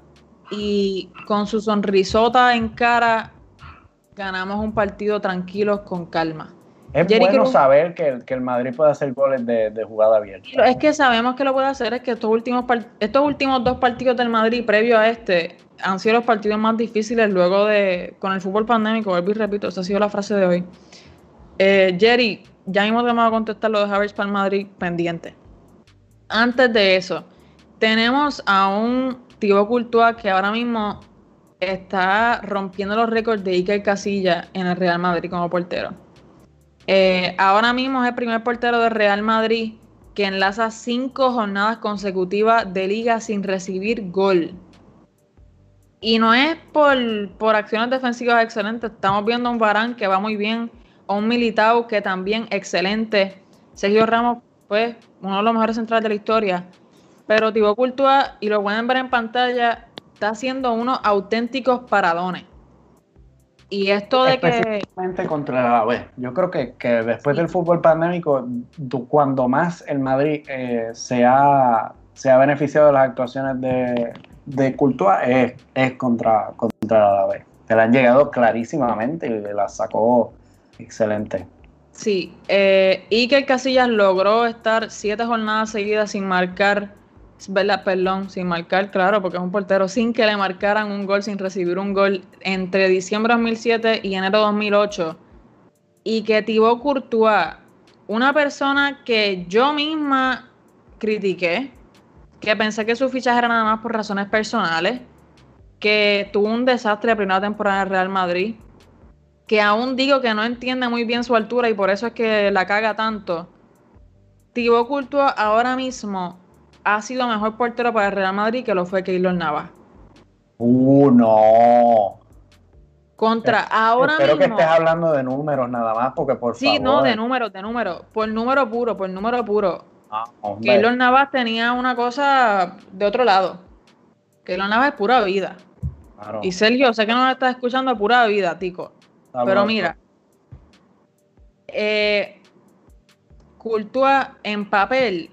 y con su sonrisota en cara ganamos un partido tranquilos con calma. Es bueno saber que, el Madrid puede hacer goles de, jugada abierta. Es que sabemos que lo puede hacer, es que estos últimos, estos últimos dos partidos del Madrid, previo a este, han sido los partidos más difíciles luego de, con el fútbol pandémico, vuelvo y repito, esa ha sido la frase de hoy. Eh, Jerry, ya hemos llamado a contestar lo de Havertz para Madrid pendiente. Antes de eso, tenemos a un Thibaut Courtois que ahora mismo está rompiendo los récords de Iker Casilla en el Real Madrid como portero. Eh, ahora mismo es el primer portero de Real Madrid que enlaza cinco jornadas consecutivas de liga sin recibir gol. Y no es por, acciones defensivas excelentes. Estamos viendo a un Barán que va muy bien, a un Militao que también excelente. Sergio Ramos, pues, uno de los mejores centrales de la historia. Pero Thibaut Courtois, y lo pueden ver en pantalla, está haciendo unos auténticos paradones. Y esto de que. contra la Yo creo que, después del fútbol pandémico, cuando más el Madrid eh, se, ha, se, ha, beneficiado de las actuaciones de, de es, es contra, contra la B. Se la han llegado clarísimamente y la sacó excelente. Sí, eh, Iker Casillas logró estar siete jornadas seguidas sin marcar ¿verdad? Perdón, sin marcar, claro, porque es un portero, sin que le marcaran un gol, sin recibir un gol entre diciembre de 2007 y enero de 2008. Y que Thibaut Courtois, una persona que yo misma critiqué, que pensé que su fichaje era nada más por razones personales, que tuvo un desastre la primera temporada en Real Madrid, que aún digo que no entiende muy bien su altura y por eso es que la caga tanto. Thibaut Courtois ahora mismo ha sido mejor portero para el Real Madrid que lo fue Keylor Navas. Uh, no. Contra ahora Espero que estés hablando de números nada más, porque por sí, favor. Sí, no, de números, de números. Por número puro, por número puro. Ah, Keylor Navas tenía una cosa de otro lado. Keylor Navas es pura vida. Y Sergio, sé que no me estás escuchando pura vida, tico. Pero mira, eh, Cultura en papel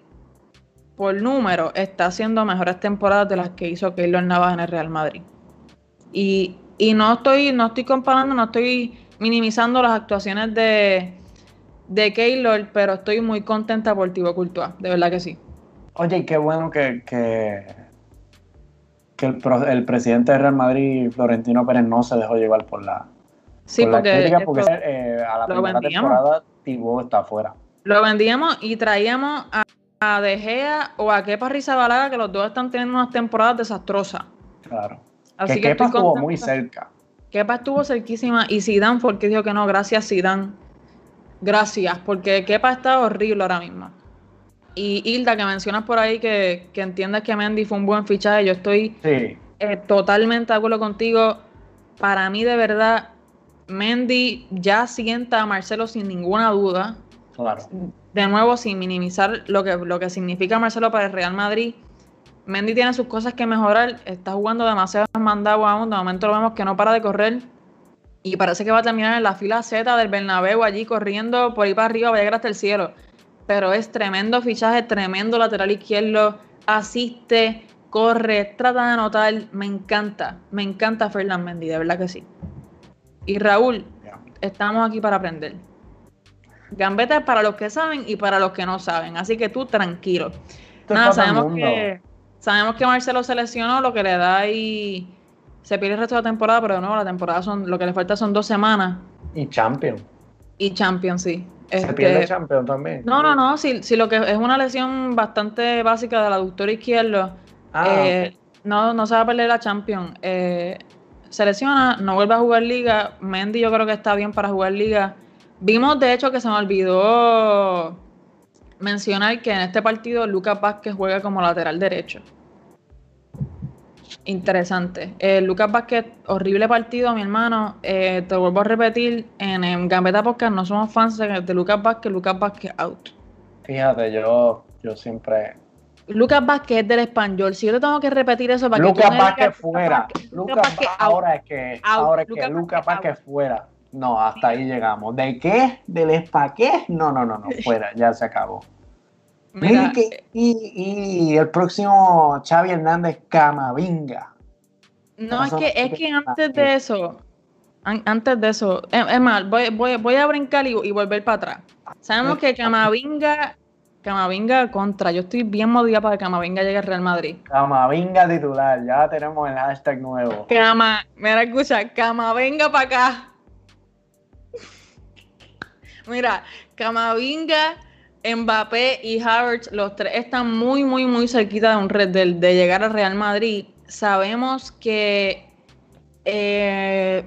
por número, está haciendo mejores temporadas de las que hizo Keylor Navas en el Real Madrid. Y, no estoy, no estoy comparando, no estoy minimizando las actuaciones de, de Keylor, pero estoy muy contenta por Thibaut Courtois, de verdad que sí. Oye, qué bueno que, que, el, presidente de Real Madrid, Florentino Pérez, no se dejó llevar por la, sí, porque, porque eh, a la primera temporada Thibaut está afuera. Lo vendíamos y traíamos a a De Gea o a Kepa Rizabalaga, que los dos están teniendo unas temporadas desastrosas. Claro. Así que, Kepa estuvo muy cerca. Kepa estuvo cerquísima y Zidane porque dijo que no, gracias Zidane. Gracias, porque Kepa está horrible ahora mismo. Y Hilda, que mencionas por ahí que, que entiendes que Mendy fue un buen fichaje, yo estoy eh, totalmente de acuerdo contigo. Para mí, de verdad, Mendy ya sienta a Marcelo sin ninguna duda. Claro de nuevo, sin minimizar lo que, lo que significa Marcelo para el Real Madrid, Mendy tiene sus cosas que mejorar, está jugando demasiado mandado aún, de momento lo vemos que no para de correr, y parece que va a terminar en la fila Z del Bernabéu allí corriendo por ahí para arriba, va a llegar hasta el cielo. Pero es tremendo fichaje, tremendo lateral izquierdo, asiste, corre, trata de anotar, me encanta, me encanta Fernand Mendy, de verdad que sí. Y Raúl, estamos aquí para aprender. Gambeta es para los que saben y para los que no saben, así que tú tranquilo. Nada, sabemos que, sabemos que Marcelo se lesionó, lo que le da y se pierde el resto de la temporada, pero no, la temporada son, lo que le falta son dos semanas. Y Champion. Y Champion, sí. Se este, pierde Champion también. No, no, no, si, si lo que es una lesión bastante básica del aductor izquierdo, ah, eh, no, no se va a perder la Champion. Eh, se lesiona, no vuelve a jugar liga. Mendy yo creo que está bien para jugar liga. Vimos de hecho que se me olvidó mencionar que en este partido Lucas Vázquez juega como lateral derecho. Interesante. Eh, Lucas Vázquez, horrible partido, mi hermano. Eh, te vuelvo a repetir, en, Gambeta Podcast no somos fans de, Lucas Vázquez, Lucas Vázquez out. Fíjate, yo, yo siempre... Lucas Vázquez es del español. Si yo te tengo que repetir eso para Lucas que Vázquez fuera. Lucas Vázquez ahora es que, ahora es que Lucas Vázquez fuera. No, hasta ahí llegamos. ¿De qué? ¿Del espaqué? No, no, no, no, [laughs] fuera, ya se acabó. Y, el próximo Xavi Hernández Camavinga. No, es que, es que antes de eso, antes de eso, es, más, voy, voy, voy, a brincar y, volver para atrás. Sabemos que Camavinga, Camavinga contra, yo estoy bien modida para que Camavinga llegue al Real Madrid. Camavinga titular, ya tenemos el hashtag nuevo. Cama, mira, escucha, Camavinga para acá. [laughs] Mira, Camavinga, Mbappé y Havertz, los tres están muy, muy, muy cerquita de, un de, llegar al Real Madrid. Sabemos que eh,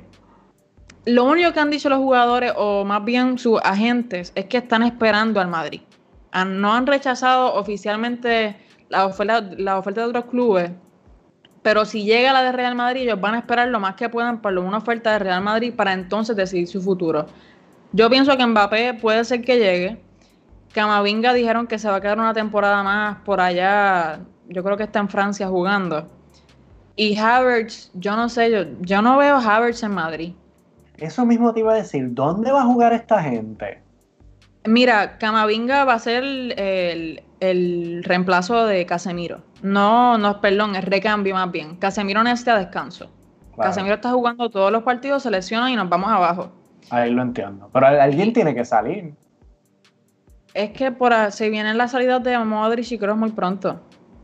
lo único que han dicho los jugadores, o más bien sus agentes, es que están esperando al Madrid. No han rechazado oficialmente la oferta, la oferta de otros clubes, pero si llega la de Real Madrid, ellos van a esperar lo más que puedan por una oferta de Real Madrid para entonces decidir su futuro. Yo pienso que Mbappé puede ser que llegue. Camavinga dijeron que se va a quedar una temporada más por allá. Yo creo que está en Francia jugando. Y Havertz, yo no sé, yo, yo no veo Havertz en Madrid. Eso mismo te iba a decir. ¿Dónde va a jugar esta gente? Mira, Camavinga va a ser el, reemplazo de Casemiro. No, no, perdón, es recambio más bien. Casemiro necesita descanso. Casemiro está jugando todos los partidos, se lesiona y nos vamos abajo. Ahí lo entiendo. Pero alguien tiene que salir. Es que por se vienen las salidas de Modric y Kroos muy pronto.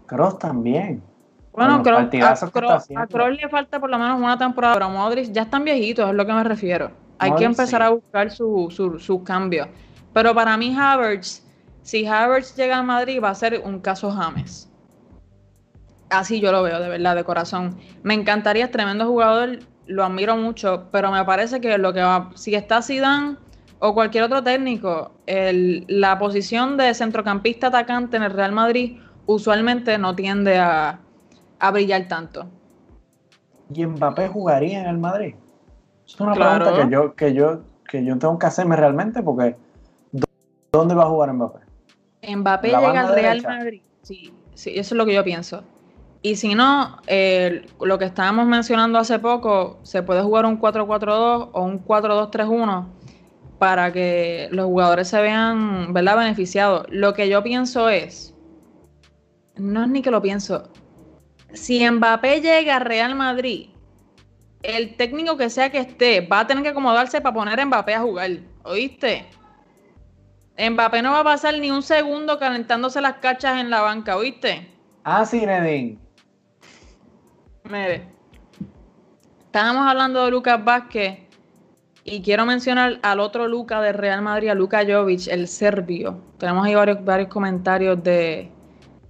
Kroos también. Bueno, Kroos, a, Kroos, le falta por lo menos una temporada, pero Modric ya están viejitos, es lo que me refiero. Hay que empezar a buscar sus su, cambios. Pero para mí Havertz, si Havertz llega a Madrid va a ser un caso James. Así yo lo veo, de verdad, de corazón. Me encantaría, es tremendo jugador, lo admiro mucho, pero me parece que lo que va, si está Zidane o cualquier otro técnico, la posición de centrocampista atacante en el Real Madrid usualmente no tiende a, brillar tanto. ¿Y Mbappé jugaría en el Madrid? Es una pregunta que yo, que yo, que yo tengo que hacerme realmente porque ¿dónde va a jugar Mbappé? Mbappé llega al Real Madrid. Sí, sí, eso es lo que yo pienso. Y si no, eh, lo que estábamos mencionando hace poco, se puede jugar un 4-4-2 o un 4-2-3-1 para que los jugadores se vean ¿verdad? beneficiados. Lo que yo pienso es, no es ni que lo pienso, si Mbappé llega a Real Madrid, el técnico que sea que esté va a tener que acomodarse para poner a Mbappé a jugar, ¿oíste? Mbappé no va a pasar ni un segundo calentándose las cachas en la banca, ¿oíste? Ah, sí, Nedín. Mire, estábamos hablando de Lucas Vázquez y quiero mencionar al otro Lucas de Real Madrid, a Luka Jovic, el serbio. Tenemos ahí varios, varios comentarios de,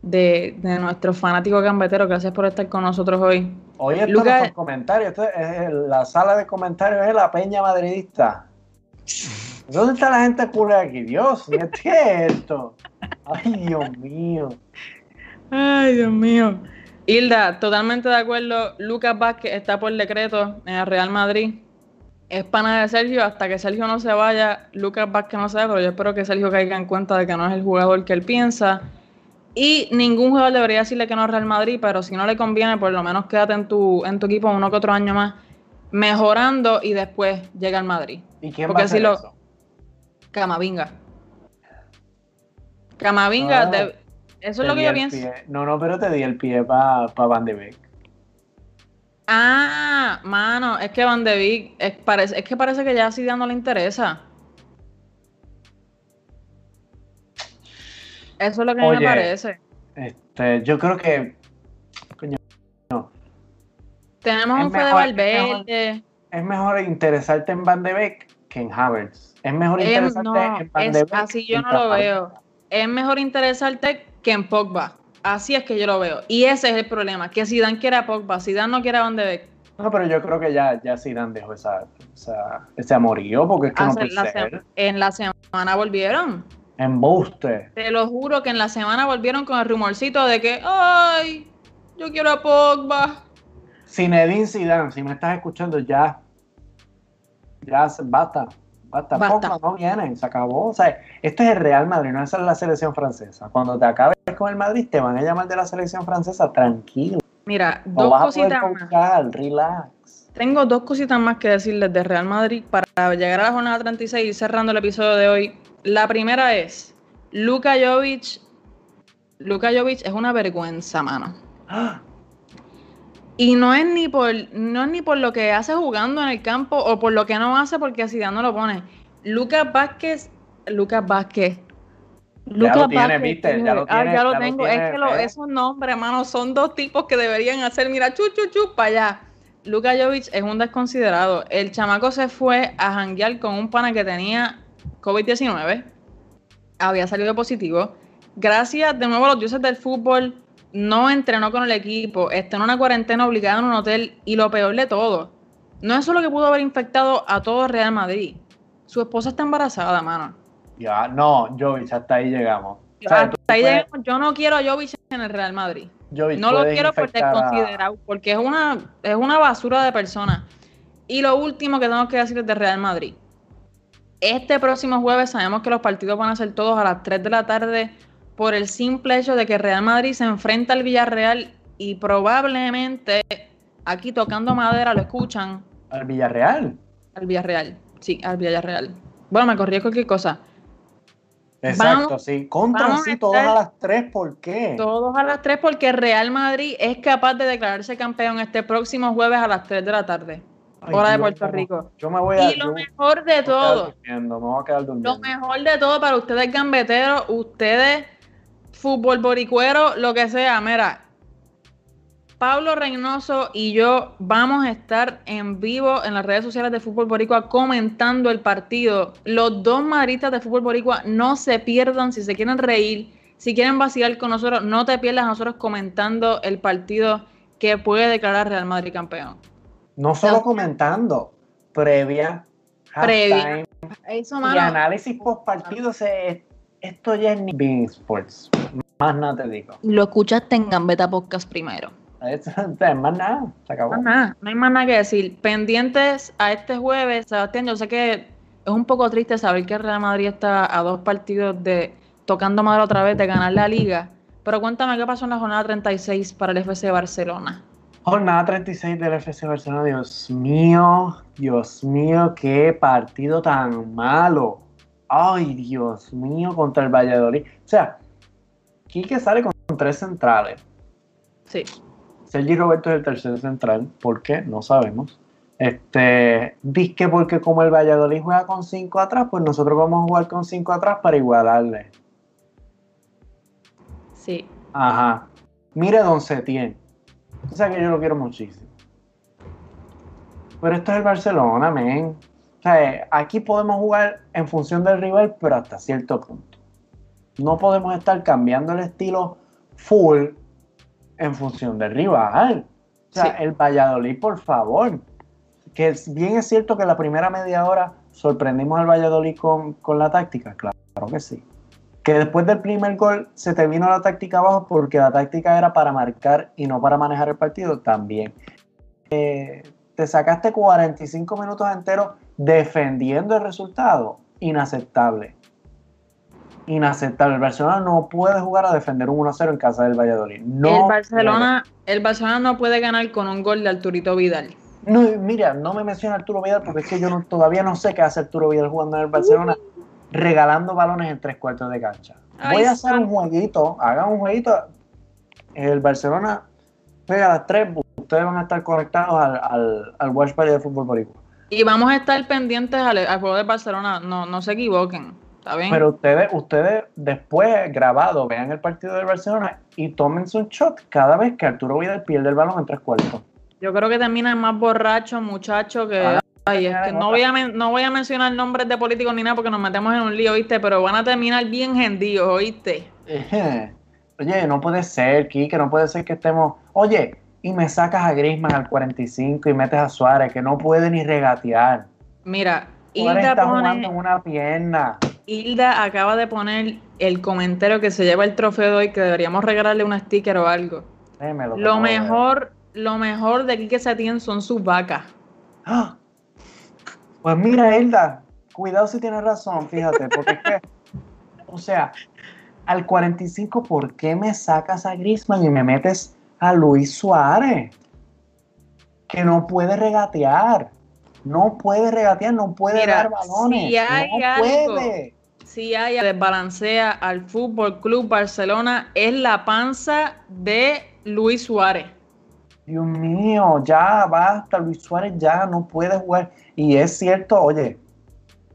de, de nuestro fanático gambetero. Gracias por estar con nosotros hoy. Hoy están comentarios. la sala de comentarios es la peña madridista. ¿Dónde está la gente culera aquí? Dios, ¿qué es esto? Ay, Dios mío. Ay, Dios mío. Hilda, totalmente de acuerdo. Lucas Vázquez está por decreto en el Real Madrid. Es pana de Sergio. Hasta que Sergio no se vaya, Lucas Vázquez no se va, pero yo espero que Sergio caiga en cuenta de que no es el jugador que él piensa. Y ningún jugador debería decirle que no es Real Madrid, pero si no le conviene, por lo menos quédate en tu, en tu equipo uno que otro año más. mejorando y después llega al Madrid. ¿Y quién Porque va a hacer si lo- eso? Camavinga. Camavinga, Ah, de- eso es lo que yo pienso. pie. No, no, pero te di el pie para Van de Beek. Ah, mano, es que Van de Beek, es, parece, es que parece que ya a Zidane no le interesa. Eso es lo que a mí Oye, me parece. Este, yo creo que Tenemos es un Fede es Valverde. es mejor interesarte en Van de Beek que en Havertz. Es mejor Em, interesarte no, en Van de Beek. así yo no lo veo. Es mejor interesarte que en Pogba. Así es que yo lo veo. Y ese es el problema, que Zidane quiere a Pogba, Zidane no quiere a Van de Beek. No, pero yo creo que ya, ya Zidane dejó esa, esa- ese amorío, porque es que no Hace- puede la ser. en la semana volvieron. Embuste. Te lo juro que en la semana volvieron con el rumorcito de que, ay, yo quiero a Pogba. Zinedine Zidane, si me estás escuchando ya, ya basta, basta, Basta. No viene, se acabó. O sea, este es el Real Madrid, no esa es la selección francesa. Cuando te acabes con el Madrid, te van a llamar de la selección francesa, tranquilo. Mira, No dos cositas más. relax. Tengo dos cositas más que decirles de Real Madrid para llegar a la jornada 36 y cerrando el episodio de hoy. La primera es, Luka Jovic. Luka Jovic es una vergüenza, mano. ¡Ah! Y no es ni por no es ni por lo que hace jugando en el campo o por lo que no hace porque Zidane no lo pone. Lucas Vázquez, Lucas Vázquez. Ya lo tiene, viste, ya lo ah, tiene, ya lo ya lo tengo. es que lo- ¿ves? esos nombres, hermano, son dos tipos que deberían hacer, mira, chu, chu, chu, para allá. Luka Jovic es un desconsiderado. El chamaco se fue a janguear con un pana que tenía COVID-19. Había salido positivo. Gracias de nuevo a los dioses del fútbol, no entrenó con el equipo, está en una cuarentena obligada en un hotel y lo peor de todo, no es solo que pudo haber infectado a todo Real Madrid. Su esposa está embarazada, mano. Ya, no, Jovic, hasta ahí llegamos. O sea, tú Hasta ahí puedes- llegamos. Yo no quiero a Jovic en el Real Madrid. Jovic No lo quiero por desconsiderado, porque es una, es una basura de persona. Y lo último que tengo que decir es de Real Madrid. Este próximo jueves sabemos que los partidos van a ser todos a las 3 de la tarde por el simple hecho de que Real Madrid se enfrenta al Villarreal y probablemente aquí tocando madera lo escuchan al Villarreal. al Villarreal. Sí, al Villarreal. Bueno, me corrí cualquier cosa. Exacto, Vamos- sí. Contra sí, estar- a las tres, ¿por qué? Todos a las 3 porque Real Madrid es capaz de declararse campeón este próximo jueves a las 3 de la tarde. Ay, hora de Puerto. Rico. Yo me voy a. Y lo mejor de me voy a quedar todo, durmiendo, me voy a quedar durmiendo. lo mejor de todo para ustedes gambeteros, ustedes fútbol boricuero, lo que sea, mira, Pablo Reynoso y yo vamos a estar en vivo en las redes sociales de Fútbol Boricua comentando el partido. Los dos madristas de Fútbol Boricua no se pierdan si se quieren reír, si quieren vacilar con nosotros, no te pierdas nosotros comentando el partido que puede declarar Real Madrid campeón. No solo comentando, previa, Previa. halftime Eso, y análisis post partido. se- esto ya es ni Bean Sports. Más nada te digo. lo escuchaste en Gambeta Podcast primero. Esto es más nada, se acabó. Más nada, no hay más nada que decir. Pendientes a este jueves, Sebastián, yo sé que es un poco triste saber que el Real Madrid está a dos partidos de tocando madera otra vez de ganar la liga. Pero cuéntame qué pasó en la jornada 36 para el FC Barcelona. Jornada 36 del FC Barcelona, Dios mío, Dios mío, qué partido tan malo. Ay, Dios mío, contra el Valladolid. O sea, Quique sale con tres centrales. Sí. Sergi Roberto es el tercer central. ¿Por qué? No sabemos. Este, disque porque como el Valladolid juega con cinco atrás, pues nosotros vamos a jugar con cinco atrás para igualarle. Sí. Ajá. Mire Don Setien. O sea que yo lo quiero muchísimo. Pero esto es el Barcelona, men. Sea, aquí podemos jugar en función del rival, pero hasta cierto punto. No podemos estar cambiando el estilo full en función del rival. O sea, Sí. el Valladolid, por favor. Que es- bien es cierto que la primera media hora sorprendimos al Valladolid con, con la táctica, claro que sí que después del primer gol se te vino la táctica abajo porque la táctica era para marcar y no para manejar el partido también. Eh, te sacaste 45 minutos enteros defendiendo el resultado. Inaceptable. Inaceptable. El Barcelona no puede jugar a defender un 1-0 en casa del Valladolid. No el Barcelona, el Barcelona no puede ganar con un gol de Arturito Vidal. No, mira, no me menciona Arturo Vidal porque es que yo todavía no sé qué hace Arturo Vidal jugando en el Barcelona, regalando balones en tres cuartos de cancha. Voy a hacer un jueguito, hagan un jueguito. El Barcelona pega las tres, ustedes van a estar conectados al, al, al Watch Party de Fútbol Boricua. Y vamos a estar pendientes al, al juego de Barcelona, no, no se equivoquen. ¿Está bien? Pero ustedes, ustedes después grabado vean el partido del Barcelona y tómense un shot cada vez que Arturo Vidal pierde el balón en tres cuartos. Yo creo que termina más borracho, muchacho, que... Ah, Ay, es que no voy, a no voy a mencionar nombres de políticos ni nada porque nos metemos en un lío, ¿oíste? Pero van a terminar bien gendíos, ¿oíste? [laughs] Oye, no puede ser, Kike, no puede ser que estemos. Oye, y me sacas a Griezmann al 45 y metes a Suárez, que no puede ni regatear. Mira, Suárez Hilda, está jugando en una pierna. Hilda acaba de poner el comentario que se lleva el trofeo de hoy, que deberíamos regalarle un sticker o algo. Déjemelo, Lo por favor. mejor, lo mejor de Quique Setién son sus vacas. ¡Ah! Pues mira, Hilda, cuidado si tienes razón, fíjate, porque es que, o sea, al 45, ¿por qué me sacas a Griezmann y me metes a Luis Suárez? Que no puede regatear, no puede regatear, no puede Mira, dar balones, si hay no algo- puede. Si hay desbalancea al Fútbol Club Barcelona es la panza de Luis Suárez. Dios mío, ya basta, Luis Suárez ya no puede jugar. Y es cierto, oye,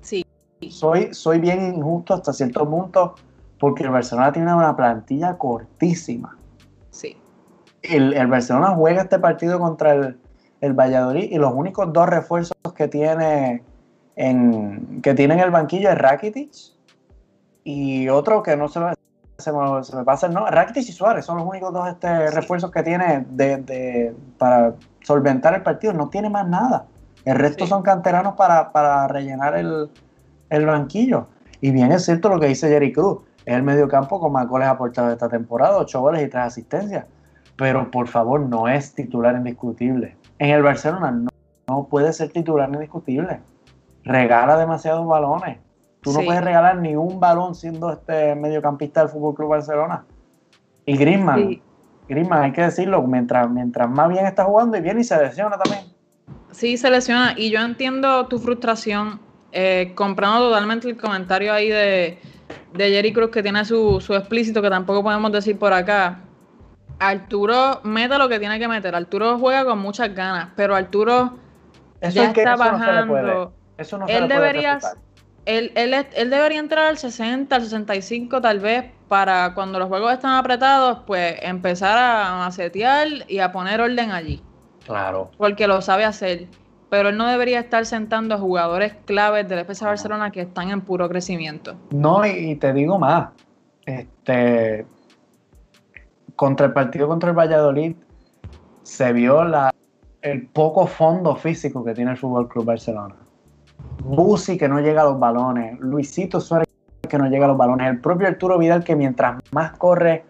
Sí. soy, soy bien injusto hasta cierto punto porque el Barcelona tiene una plantilla cortísima. El, el Barcelona juega este partido contra el, el Valladolid y los únicos dos refuerzos que tiene en, que tiene en el banquillo es Rakitic y otro que no se me, se me, se me pasa el nombre, Rakitic y Suárez son los únicos dos este, refuerzos que tiene de, de- para solventar el partido, no tiene más nada. El resto Sí. son canteranos para, para rellenar el, el banquillo. Y bien es cierto lo que dice Jerry Cruz, es el mediocampo con más goles aportados esta temporada, ocho goles y tres asistencias. Pero por favor, no es titular indiscutible. En el Barcelona no, no puede ser titular indiscutible. Regala demasiados balones. Tú no puedes regalar ni un balón siendo este mediocampista del Fútbol Club Barcelona. Y Griezmann, Sí. Griezmann, hay que decirlo, mientras, mientras más bien está jugando y viene y se lesiona también. Sí, se lesiona. Y yo entiendo tu frustración, eh, comprando totalmente el comentario ahí de, de Jerry Cruz, que tiene su, su explícito, que tampoco podemos decir por acá. Arturo mete lo que tiene que meter. Arturo juega con muchas ganas, pero Arturo Eso ya es que está eso no se le puede. bajando. Eso no se Él le puede debería, él, él, debería entrar al 60, al 65 tal vez, para cuando los juegos están apretados, pues empezar a macetear y a poner orden allí, Claro. porque lo sabe hacer. Pero él no debería estar sentando a jugadores claves del FC. Barcelona que están en puro crecimiento. No, y, y te digo más. Este, contra el partido contra el Valladolid se vio la, el poco fondo físico que tiene el Fútbol Club Barcelona. Busi que no llega a los balones, Luisito Suárez que no llega a los balones, el propio Arturo Vidal que mientras más corre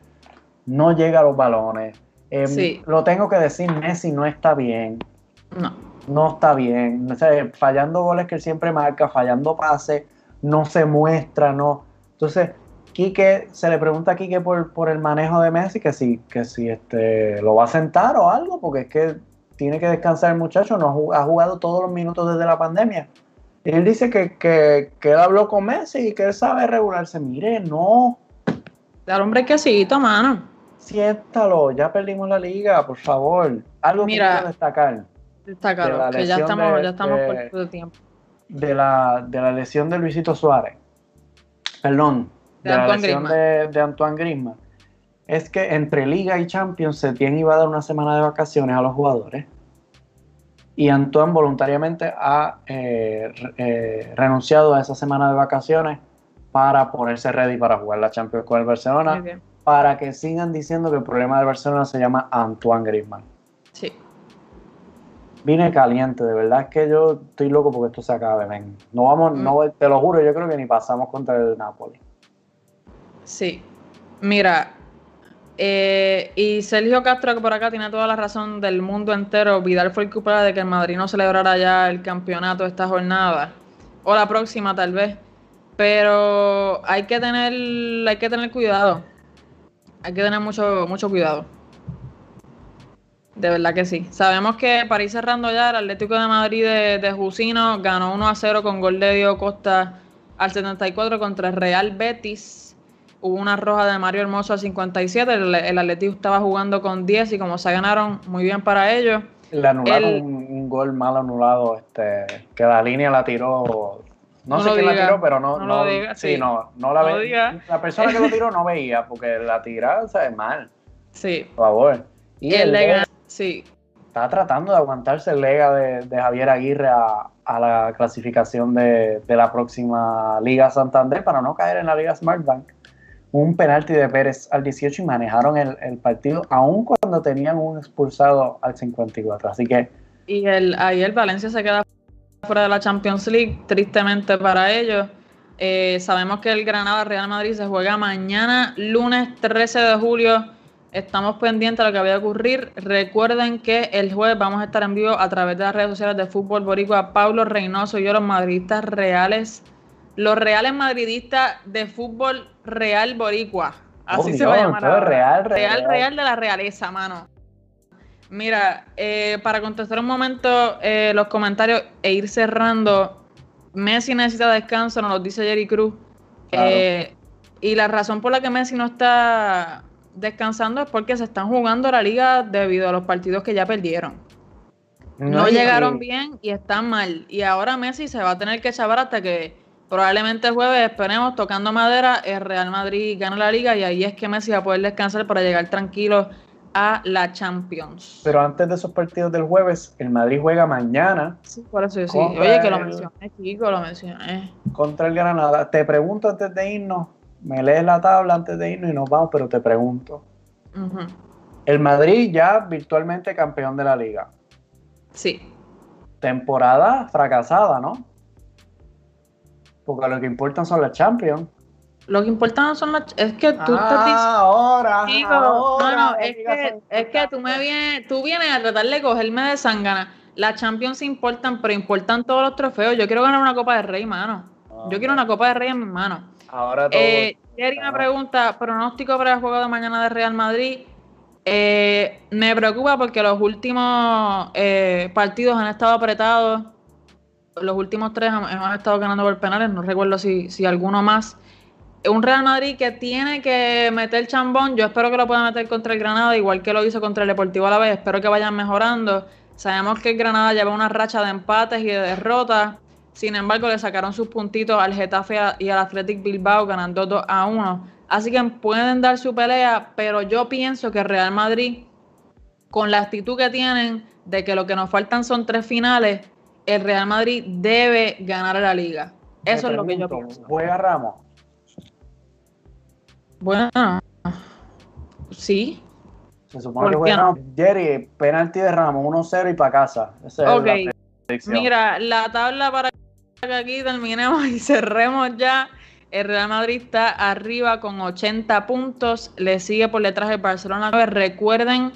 no llega a los balones. Em, Sí. Lo tengo que decir, Messi no está bien No. no está bien. O sea, fallando goles que él siempre marca, fallando pases, no se muestra, no. Entonces, Quique, se le pregunta a Quique por, por el manejo de Messi, que si, que si este, lo va a sentar o algo, porque es que tiene que descansar el muchacho, no ha jug- ha jugado todos los minutos desde la pandemia. Y él dice que, que, que él habló con Messi y que él sabe regularse. Mire, no, Al hombre que sí, mano. siéntalo, ya perdimos la liga, por favor. Algo Mira. que quiero destacar. Está De que ya estamos, de- ya estamos de- de tiempo. de la, de la lesión de Luisito Suárez, perdón, De de, la lesión de, de Antoine Griezmann, es que entre Liga y Champions Setién iba a dar una semana de vacaciones a los jugadores y Antoine voluntariamente ha eh, eh, renunciado a esa semana de vacaciones para ponerse ready para jugar la Champions con el Barcelona, para que sigan diciendo que el problema del Barcelona se llama Antoine Griezmann. Sí. Vine caliente, de verdad es que yo estoy loco porque esto se acabe, ven. No vamos, Mm. no, te lo juro, yo creo que ni pasamos contra el Napoli. Sí. Mira, eh, y Sergio Castro, que por acá tiene toda la razón del mundo entero. Vidal fue el culpable de que el Madrid no celebrara ya el campeonato esta jornada. O la próxima, tal vez. Pero hay que tener, hay que tener cuidado. Hay que tener mucho, mucho cuidado. De verdad que sí. Sabemos que para ir cerrando ya, el Atlético de Madrid de, de Jusino ganó 1 a 0 con gol de Diego Costa al 74 contra el Real Betis. Hubo una roja de Mario Hermoso al 57. El, el Atlético estaba jugando con 10 y como se ganaron, muy bien para ellos. Le anularon un, un, gol mal anulado, este, que la línea la tiró. No, No sé quién la tiró, pero no. no no lo diga, sí, sí. no, no la No lo ve- diga. La persona que lo tiró [laughs] no veía, porque la tira, o es mal, Sí. por favor. Y el Lega sí. está tratando de aguantarse el Lega de, de Javier Aguirre a, a la clasificación de, de la próxima Liga Santander para no caer en la Liga Smartbank. Un penalti de Pérez al 18 y manejaron el, el partido, aun cuando tenían un expulsado al 54. Así que Y el, ahí el Valencia se queda fuera de la Champions League, tristemente para ellos. Eh, sabemos que el Granada Real Madrid se juega mañana, lunes 13 de julio. Estamos pendientes de lo que vaya a ocurrir. Recuerden que el jueves vamos a estar en vivo a través de las redes sociales de Fútbol Boricua. Pablo Reynoso y yo, los madridistas reales, los reales madridistas de Fútbol Real Boricua. Así Oh, se va a llamar. real, real, real. real de la realeza, mano. Mira, eh, para contestar un momento eh, los comentarios e ir cerrando, Messi necesita descanso, nos lo dice Jerry Cruz. Claro. Eh, y la razón por la que Messi no está descansando es porque se están jugando la liga debido a los partidos que ya perdieron. No, y- llegaron bien y están mal. Y ahora Messi se va a tener que chavar hasta que probablemente el jueves, esperemos, tocando madera, el Real Madrid gana la liga y ahí es que Messi va a poder descansar para llegar tranquilo a la Champions. Pero antes de esos partidos del jueves, el Madrid juega mañana Sí, por eso sí. Oye, que lo mencioné, chico, lo mencioné. contra el Granada. Te pregunto antes de irnos, me lees la tabla antes de irnos y nos vamos, pero te pregunto. El Madrid ya virtualmente campeón de la liga. Sí. Temporada fracasada, ¿no? Porque lo que importan son las Champions. Lo que importa no son las... Es que tú estás diciendo... Ah, ahora, ahora, no, no, es que, es que tú me vienes, tú vienes a tratar de cogerme de sangana. Las Champions importan, pero importan todos los trofeos. Yo quiero ganar una Copa de Rey, mano. Yo quiero una Copa de Rey en mis manos. Ahora todo. Eh, Jerry me pregunta, pronóstico para el juego de mañana de Real Madrid. Eh, me preocupa porque los últimos eh, partidos han estado apretados. Los últimos tres hemos estado ganando por penales, no recuerdo si, si alguno más. Un Real Madrid que tiene que meter chambón, yo espero que lo pueda meter contra el Granada, igual que lo hizo contra el Deportivo a la vez, espero que vayan mejorando. Sabemos que el Granada lleva una racha de empates y de derrotas, sin embargo le sacaron sus puntitos al Getafe y al Athletic Bilbao ganando 2 a 1. Así que pueden dar su pelea, pero yo pienso que Real Madrid, con la actitud que tienen de que lo que nos faltan son tres finales, el Real Madrid debe ganar la liga. Me Eso es lo que yo pienso. ¿Juega Ramos? Bueno, sí. Se supone ¿Por que juega no? Ramos. Jerry, penalti de Ramos, 1-0 y para casa. Esa es Ok. la predicción. Mira, la tabla para que aquí terminemos [laughs] y cerremos ya. El Real Madrid está arriba con 80 puntos. Le sigue por detrás el Barcelona. 9. Recuerden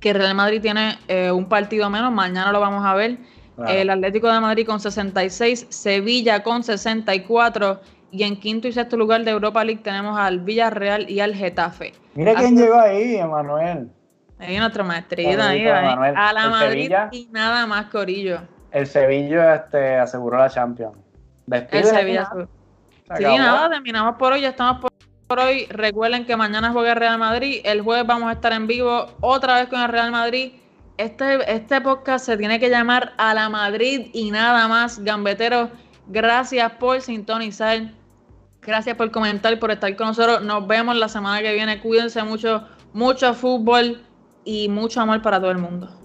que el Real Madrid tiene eh, un partido menos. Mañana lo vamos a ver. Claro. El Atlético de Madrid con 66. Sevilla con 64. Y en quinto y sexto lugar de Europa League tenemos al Villarreal y al Getafe. Mira Así- quién llegó ahí, Emanuel. Ahí nuestro maestrito Bonito, ahí. Manuel. A la El Madrid Sevilla. y nada más, Corillo. El Sevilla este, aseguró la Champions. El Despide Sevilla. Se Sí, nada, terminamos por hoy, ya estamos por, por hoy. Recuerden que mañana juega el Real Madrid, el jueves vamos a estar en vivo otra vez con el Real Madrid. Este, este podcast se tiene que llamar A la Madrid y nada más. Gambeteros, gracias por sintonizar, gracias por comentar, por estar con nosotros. Nos vemos la semana que viene. Cuídense mucho, mucho fútbol y mucho amor para todo el mundo.